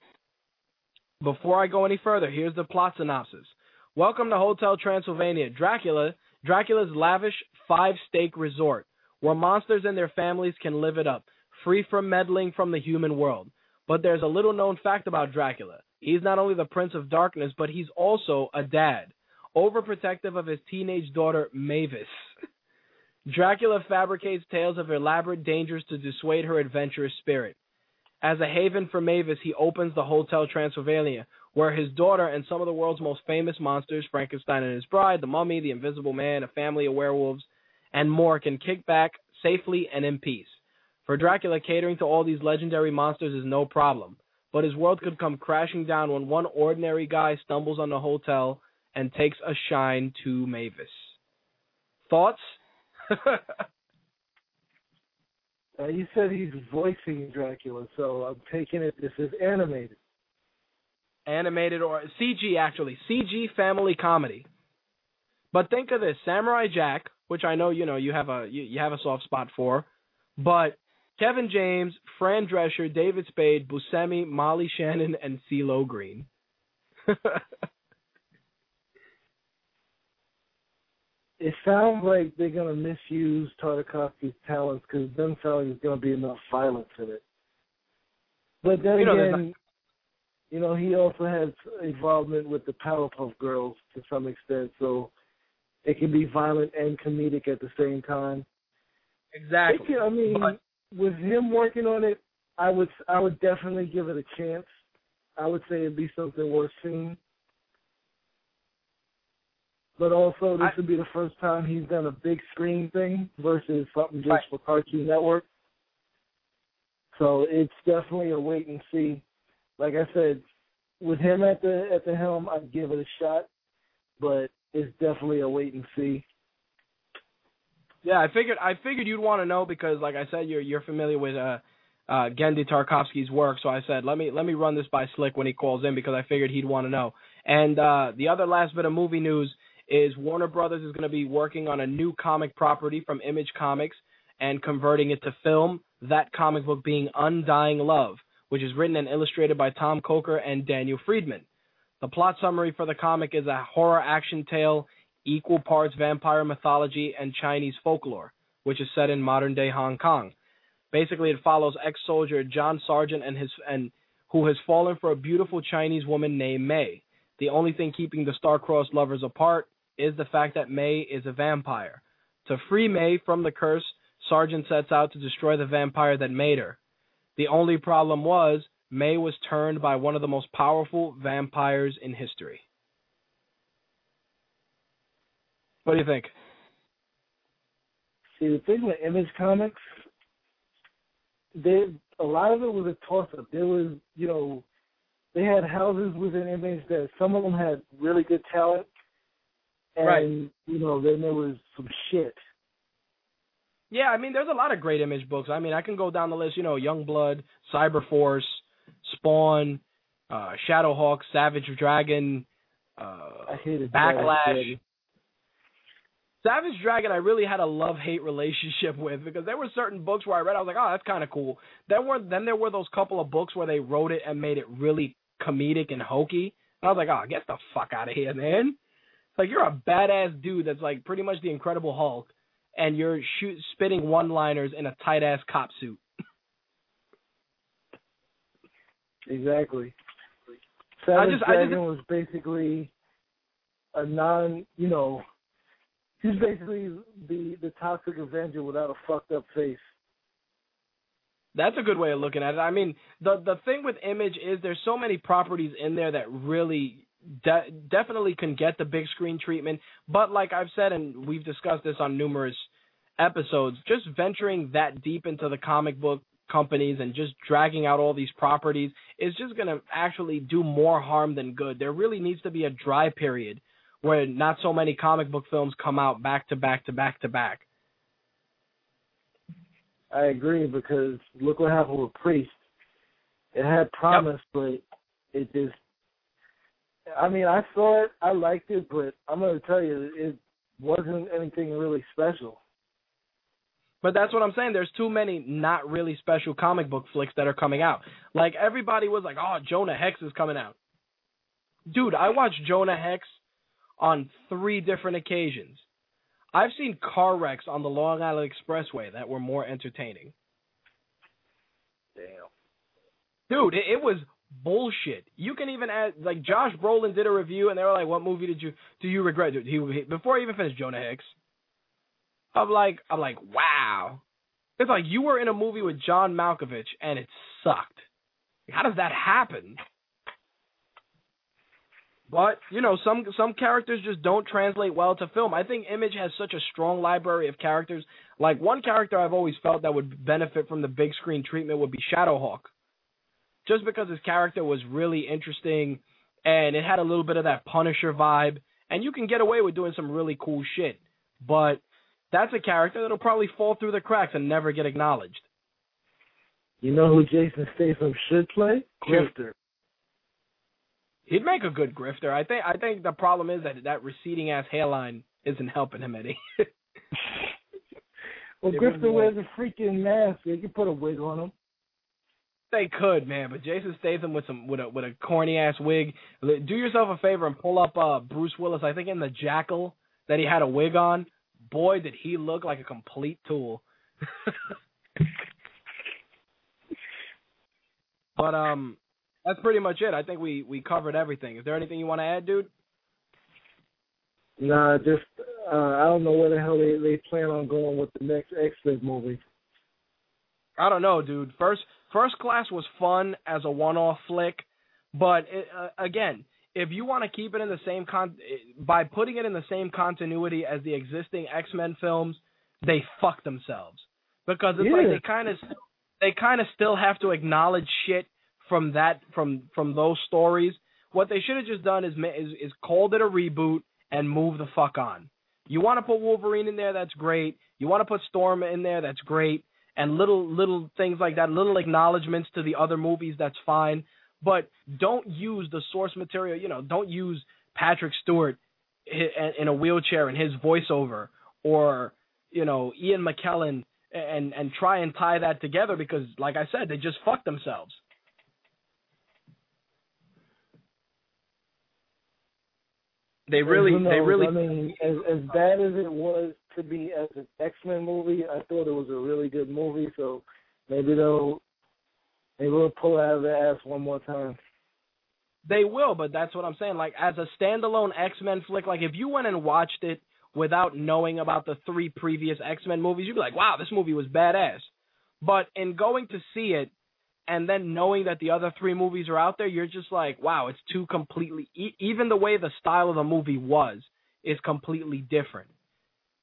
before I go any further, here's the plot synopsis. Welcome to Hotel Transylvania. Dracula, Dracula's lavish five-stake resort, where monsters and their families can live it up free from meddling from the human world. But there's a little known fact about Dracula. He's not only the Prince of Darkness, but he's also a dad, overprotective of his teenage daughter, Mavis. <laughs> Dracula fabricates tales of elaborate dangers to dissuade her adventurous spirit. As a haven for Mavis, he opens the Hotel Transylvania, where his daughter and some of the world's most famous monsters, Frankenstein and his bride, the mummy, the invisible man, a family of werewolves, and more, can kick back safely and in peace. For Dracula, catering to all these legendary monsters is no problem, but his world could come crashing down when one ordinary guy stumbles on the hotel and takes a shine to Mavis. Thoughts? <laughs> uh, you said he's voicing Dracula, so I'm taking it this is animated. Animated or CG actually, CG family comedy. But think of this, Samurai Jack, which I know you know you have a you, you have a soft spot for, but Kevin James, Fran Drescher, David Spade, Buscemi, Molly Shannon, and CeeLo Green. <laughs> it sounds like they're gonna misuse Tartakovsky's talents because sound like there's gonna be enough violence in it. But then you know, again, not... you know, he also has involvement with the Powerpuff Girls to some extent, so it can be violent and comedic at the same time. Exactly. Can, I mean, but with him working on it, I would I would definitely give it a chance. I would say it'd be something worth seeing. But also, this I, would be the first time he's done a big screen thing versus something just right. for Cartoon Network. So it's definitely a wait and see. Like I said, with him at the at the helm, I'd give it a shot, but it's definitely a wait and see. Yeah, I figured I figured you'd want to know because, like I said, you're you're familiar with uh, uh, Genndy Tartakovsky's work. So I said, let me let me run this by Slick when he calls in because I figured he'd want to know. And uh, the other last bit of movie news is Warner Brothers is going to be working on a new comic property from Image Comics and converting it to film. That comic book being Undying Love, which is written and illustrated by Tomm Coker and Daniel Freedman. The plot summary for the comic is a horror action tale equal parts vampire mythology and Chinese folklore. which is set in modern day Hong Kong. Basically, it follows ex-soldier John Sargent and his and who has fallen for a beautiful Chinese woman named May. The only thing keeping the star-crossed lovers apart is the fact that May is a vampire. To free May from the curse, Sargent sets out to destroy the vampire that made her. The only problem was May was turned by one of the most powerful vampires in history. What do you think? See, the thing with Image Comics, they a lot of it was a toss up. There was, you know, they had houses within Image that some of them had really good talent, and Right. you know, then there was some shit. Yeah, I mean, there's a lot of great image books. I mean, I can go down the list. You know, Young Youngblood, Cyberforce, Spawn, uh, Shadowhawk, Savage Dragon, uh, Backlash. Savage Dragon, I really had a love hate relationship with because there were certain books where I read, I was like, oh, that's kind of cool. Then were then there were those couple of books where they wrote it and made it really comedic and hokey. And I was like, oh, get the fuck out of here, man. It's Like you're a badass dude that's like pretty much the Incredible Hulk, and you're shoot spitting one-liners in a tight ass cop suit. Exactly. I Savage just- I Dragon just- was basically a non, you know, he's basically the the toxic Avenger without a fucked up face. That's a good way of looking at it. I mean, the the thing with Image is there's so many properties in there that really de- definitely can get the big screen treatment. But like I've said, and we've discussed this on numerous episodes, just venturing that deep into the comic book companies and just dragging out all these properties is just going to actually do more harm than good. There really needs to be a dry period where not so many comic book films come out back to back to back to back. I agree because look what happened with Priest. It had promise, but it just. I mean, I saw it, I liked it, but I'm going to tell you, it wasn't anything really special. But that's what I'm saying. There's too many not really special comic book flicks that are coming out. Like everybody was like, "Oh, Jonah Hex is coming out." Dude, I watched Jonah Hex on three different occasions. I've seen car wrecks on the Long Island Expressway that were more entertaining. Damn. Dude, it, it was bullshit. You can even add like Josh Brolin did a review and they were like, "What movie did you do you regret?" Dude, he, he before he even finished Jonah Hex. I'm like, I'm like, wow. It's like you were in a movie with John Malkovich and it sucked. How does that happen? But you know, some some characters just don't translate well to film. I think Image has such a strong library of characters. Like one character I've always felt that would benefit from the big screen treatment would be Shadowhawk, just because his character was really interesting and it had a little bit of that Punisher vibe, and you can get away with doing some really cool shit. But that's a character that'll probably fall through the cracks and never get acknowledged. You know who Jason Statham should play? Grifter. He'd make a good grifter. I think. I think the problem is that that receding ass hairline isn't helping him any. <laughs> Well, It Grifter wears a freaking mask. They could put a wig on him. they could, man, but Jason Statham with some with a with a corny ass wig. Do yourself a favor and pull up uh Bruce Willis. I think in the Jackal that he had a wig on. Boy, did he look like a complete tool. <laughs> but um, that's pretty much it. I think we we covered everything. Is there anything you want to add, dude? Nah, just uh, I don't know where the hell they they plan on going with the next X Men movie. I don't know, dude. First First Class was fun as a one-off flick, but it, uh, again, if you want to keep it in the same con by putting it in the same continuity as the existing X-Men films, they fuck themselves because it's like they kind of they kind of still have to acknowledge shit from that from from those stories. What they should have just done is, is is called it a reboot and move the fuck on. You want to put Wolverine in there, that's great. You want to put Storm in there, that's great. And little little things like that, little acknowledgments to the other movies, that's fine. But don't use the source material. You know, don't use Patrick Stewart in a wheelchair and his voiceover, or you know Ian McKellen, and and try and tie that together because, like I said, they just fucked themselves. They really, who they really. I mean, as as bad as it was to be as an X Men movie. I thought it was a really good movie, so maybe they'll maybe they'll pull it out of their ass one more time. They will, but that's what I'm saying. Like as a standalone X Men flick, like if you went and watched it without knowing about the three previous X Men movies, you'd be like, wow, this movie was badass. But in going to see it and then knowing that the other three movies are out there, you're just like, wow, it's two completely. E- even the way the style of the movie was is completely different.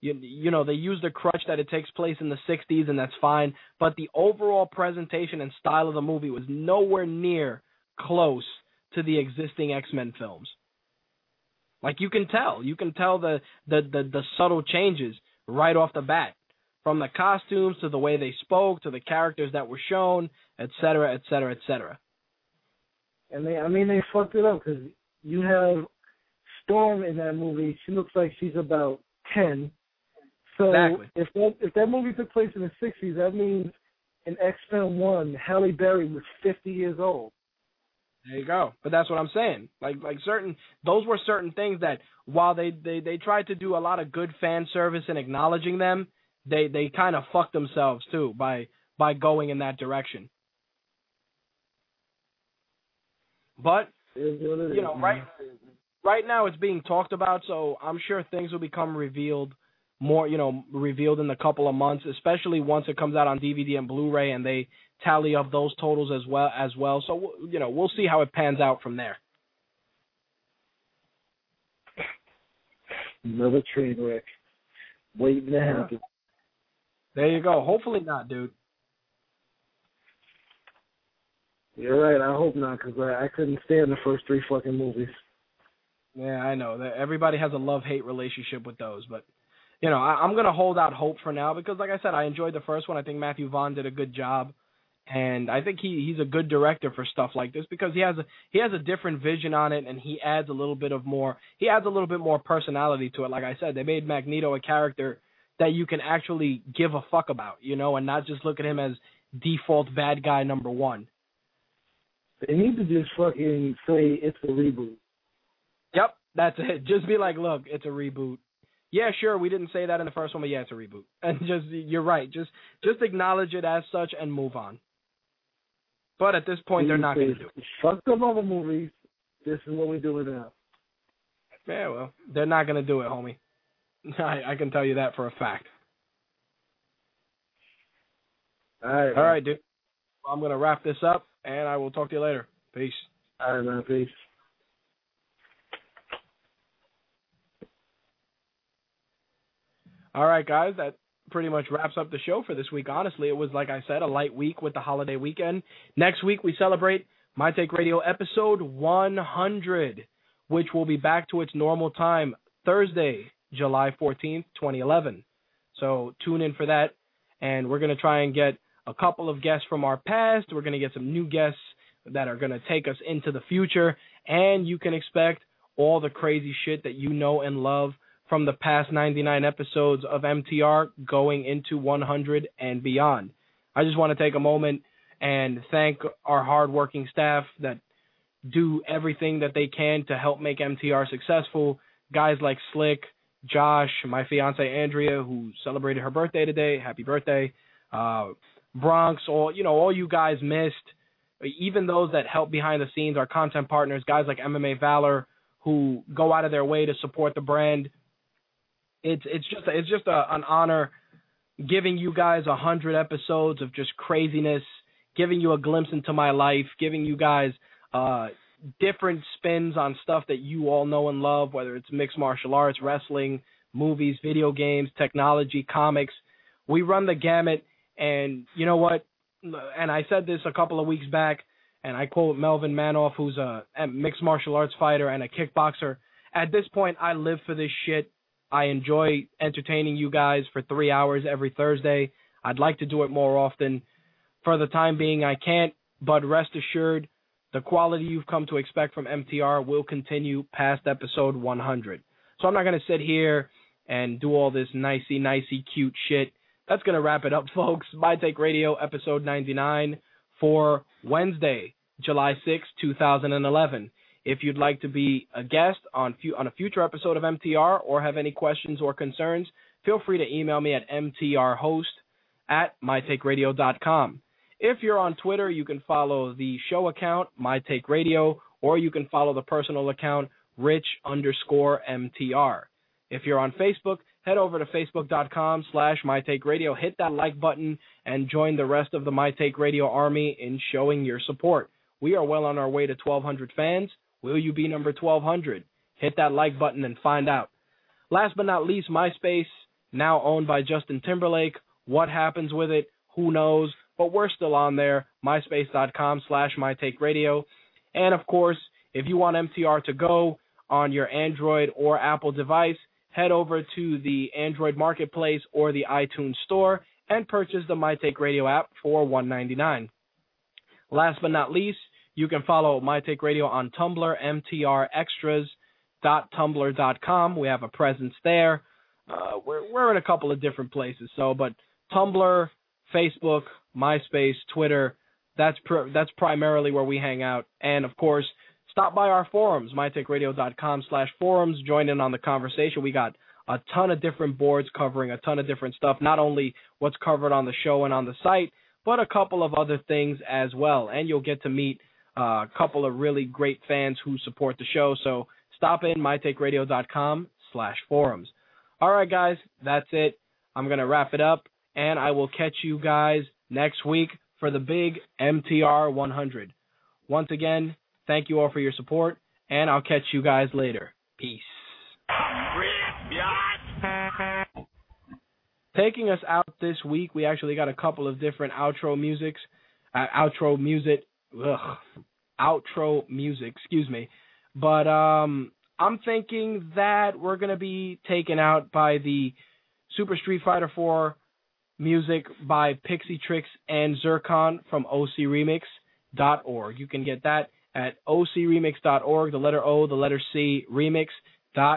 You, you know, they use the crutch that it takes place in the 60s, and that's fine. But the overall presentation and style of the movie was nowhere near close to the existing X Men films. Like you can tell, you can tell the, the the the subtle changes right off the bat, from the costumes to the way they spoke to the characters that were shown, et cetera, et cetera, et cetera. And they, I mean, they fucked it up because you have Storm in that movie. She looks like she's about ten. So exactly. if that if that movie took place in the '60s, that means in X Men One, Halle Berry was 50 years old. There you go. But that's what I'm saying. Like like certain those were certain things that while they they they tried to do a lot of good fan service and acknowledging them, they they kind of fucked themselves too by by going in that direction. But you know, right right now it's being talked about, so I'm sure things will become revealed more, you know, revealed in a couple of months, especially once it comes out on DVD and Blu-ray and they tally up those totals as well as well. So you know, we'll see how it pans out from there. Another train wreck waiting to happen. There you go. Hopefully not, dude. You're right. I hope not, because I, I couldn't stand the first three fucking movies. Yeah, I know that everybody has a love hate relationship with those, but you know, I, I'm gonna hold out hope for now because, like I said, I enjoyed the first one. I think Matthew Vaughn did a good job, and I think he he's a good director for stuff like this because he has a he has a different vision on it, and he adds a little bit of more he adds a little bit more personality to it. Like I said, they made Magneto a character that you can actually give a fuck about, you know, and not just look at him as default bad guy number one. They need to just fucking say it's a reboot. Yep, that's it. <laughs> Just be like, look, it's a reboot. Yeah, sure, we didn't say that in the first one, but yeah, it's a reboot. <laughs> And just you're right. Just just acknowledge it as such and move on. But at this point, they're not going to do it. Fuck them other movies. This is what we're doing now. Yeah, well, they're not going to do it, homie. <laughs> I, I can tell you that for a fact. All right. All right, dude. I'm going to wrap this up, and I will talk to you later. Peace. All right, man. Peace. All right, guys. That pretty much wraps up the show for this week. Honestly, it was, like I said, a light week with the holiday weekend. Next week, we celebrate My Take Radio episode 100, which will be back to its normal time Thursday, July 14th, 2011. So tune in for that. And we're going to try and get a couple of guests from our past. We're going to get some new guests that are going to take us into the future. And you can expect all the crazy shit that you know and love from the past 99 episodes of MTR going into 100 and beyond. I just want to take a moment and thank our hardworking staff that do everything that they can to help make MTR successful. Guys like Slick, Josh, my fiance Andrea, who celebrated her birthday today. Happy birthday. Uh, Bronx, all you know, all you guys missed. Even those that help behind the scenes, our content partners, guys like MMA Valor, who go out of their way to support the brand. It's it's just it's just a, an honor giving you guys a hundred episodes of just craziness, giving you a glimpse into my life, giving you guys uh, different spins on stuff that you all know and love, whether it's mixed martial arts, wrestling, movies, video games, technology, comics. We run the gamut, and you know what? And I said this a couple of weeks back, and I quote Melvin Manhoef, who's a, mixed martial arts fighter and a kickboxer. At this point, I live for this shit. I enjoy entertaining you guys for three hours every Thursday. I'd like to do it more often. For the time being, I can't, but rest assured, the quality you've come to expect from MTR will continue past episode 100. So I'm not going to sit here and do all this nicey, nicey, cute shit. That's going to wrap it up, <laughs> folks. My Take Radio, episode 99 for Wednesday, July 6, 2011. If you'd like to be a guest on fu- on a future episode of MTR or have any questions or concerns, feel free to email me at mtrhost at mytakeradio.com. If you're on Twitter, you can follow the show account, My Take Radio, or you can follow the personal account, rich underscore MTR. If you're on Facebook, head over to facebook.com slash mytakeradio, hit that like button, and join the rest of the My Take Radio army in showing your support. We are well on our way to 1,200 fans. Will you be number 1,200? Hit that like button and find out. Last but not least, MySpace, now owned by Justin Timberlake. What happens with it? Who knows? But we're still on there, myspace.com slash mytakeradio. And of course, if you want MTR to go on your Android or Apple device, head over to the Android Marketplace or the iTunes Store and purchase the My Take Radio app for $1.99. Last but not least, you can follow My Take Radio on Tumblr, mtrextras.tumblr.com. We have a presence there. Uh, we're we're in a couple of different places, so but Tumblr, Facebook, MySpace, Twitter, that's pr- that's primarily where we hang out. And of course, stop by our forums, mytakeradio.com slash forums. Join in on the conversation. We got a ton of different boards covering a ton of different stuff, not only what's covered on the show and on the site, but a couple of other things as well. And you'll get to meet uh, a couple of really great fans who support the show. So stop in mytakeradio.com slash forums. All right, guys, that's it. I'm to wrap it up, and I will catch you guys next week for the big MTR 100. Once again, thank you all for your support, and I'll catch you guys later. Peace. Taking us out this week, we actually got a couple of different outro musics, uh, outro music, ugh, outro music, excuse me. But um, I'm thinking that we're gonna be taken out by the Super Street Fighter 4 music by Pixie Tricks and Zircon from ocremix.org. You can get that at ocremix.org, the letter O, the letter C, remix.org.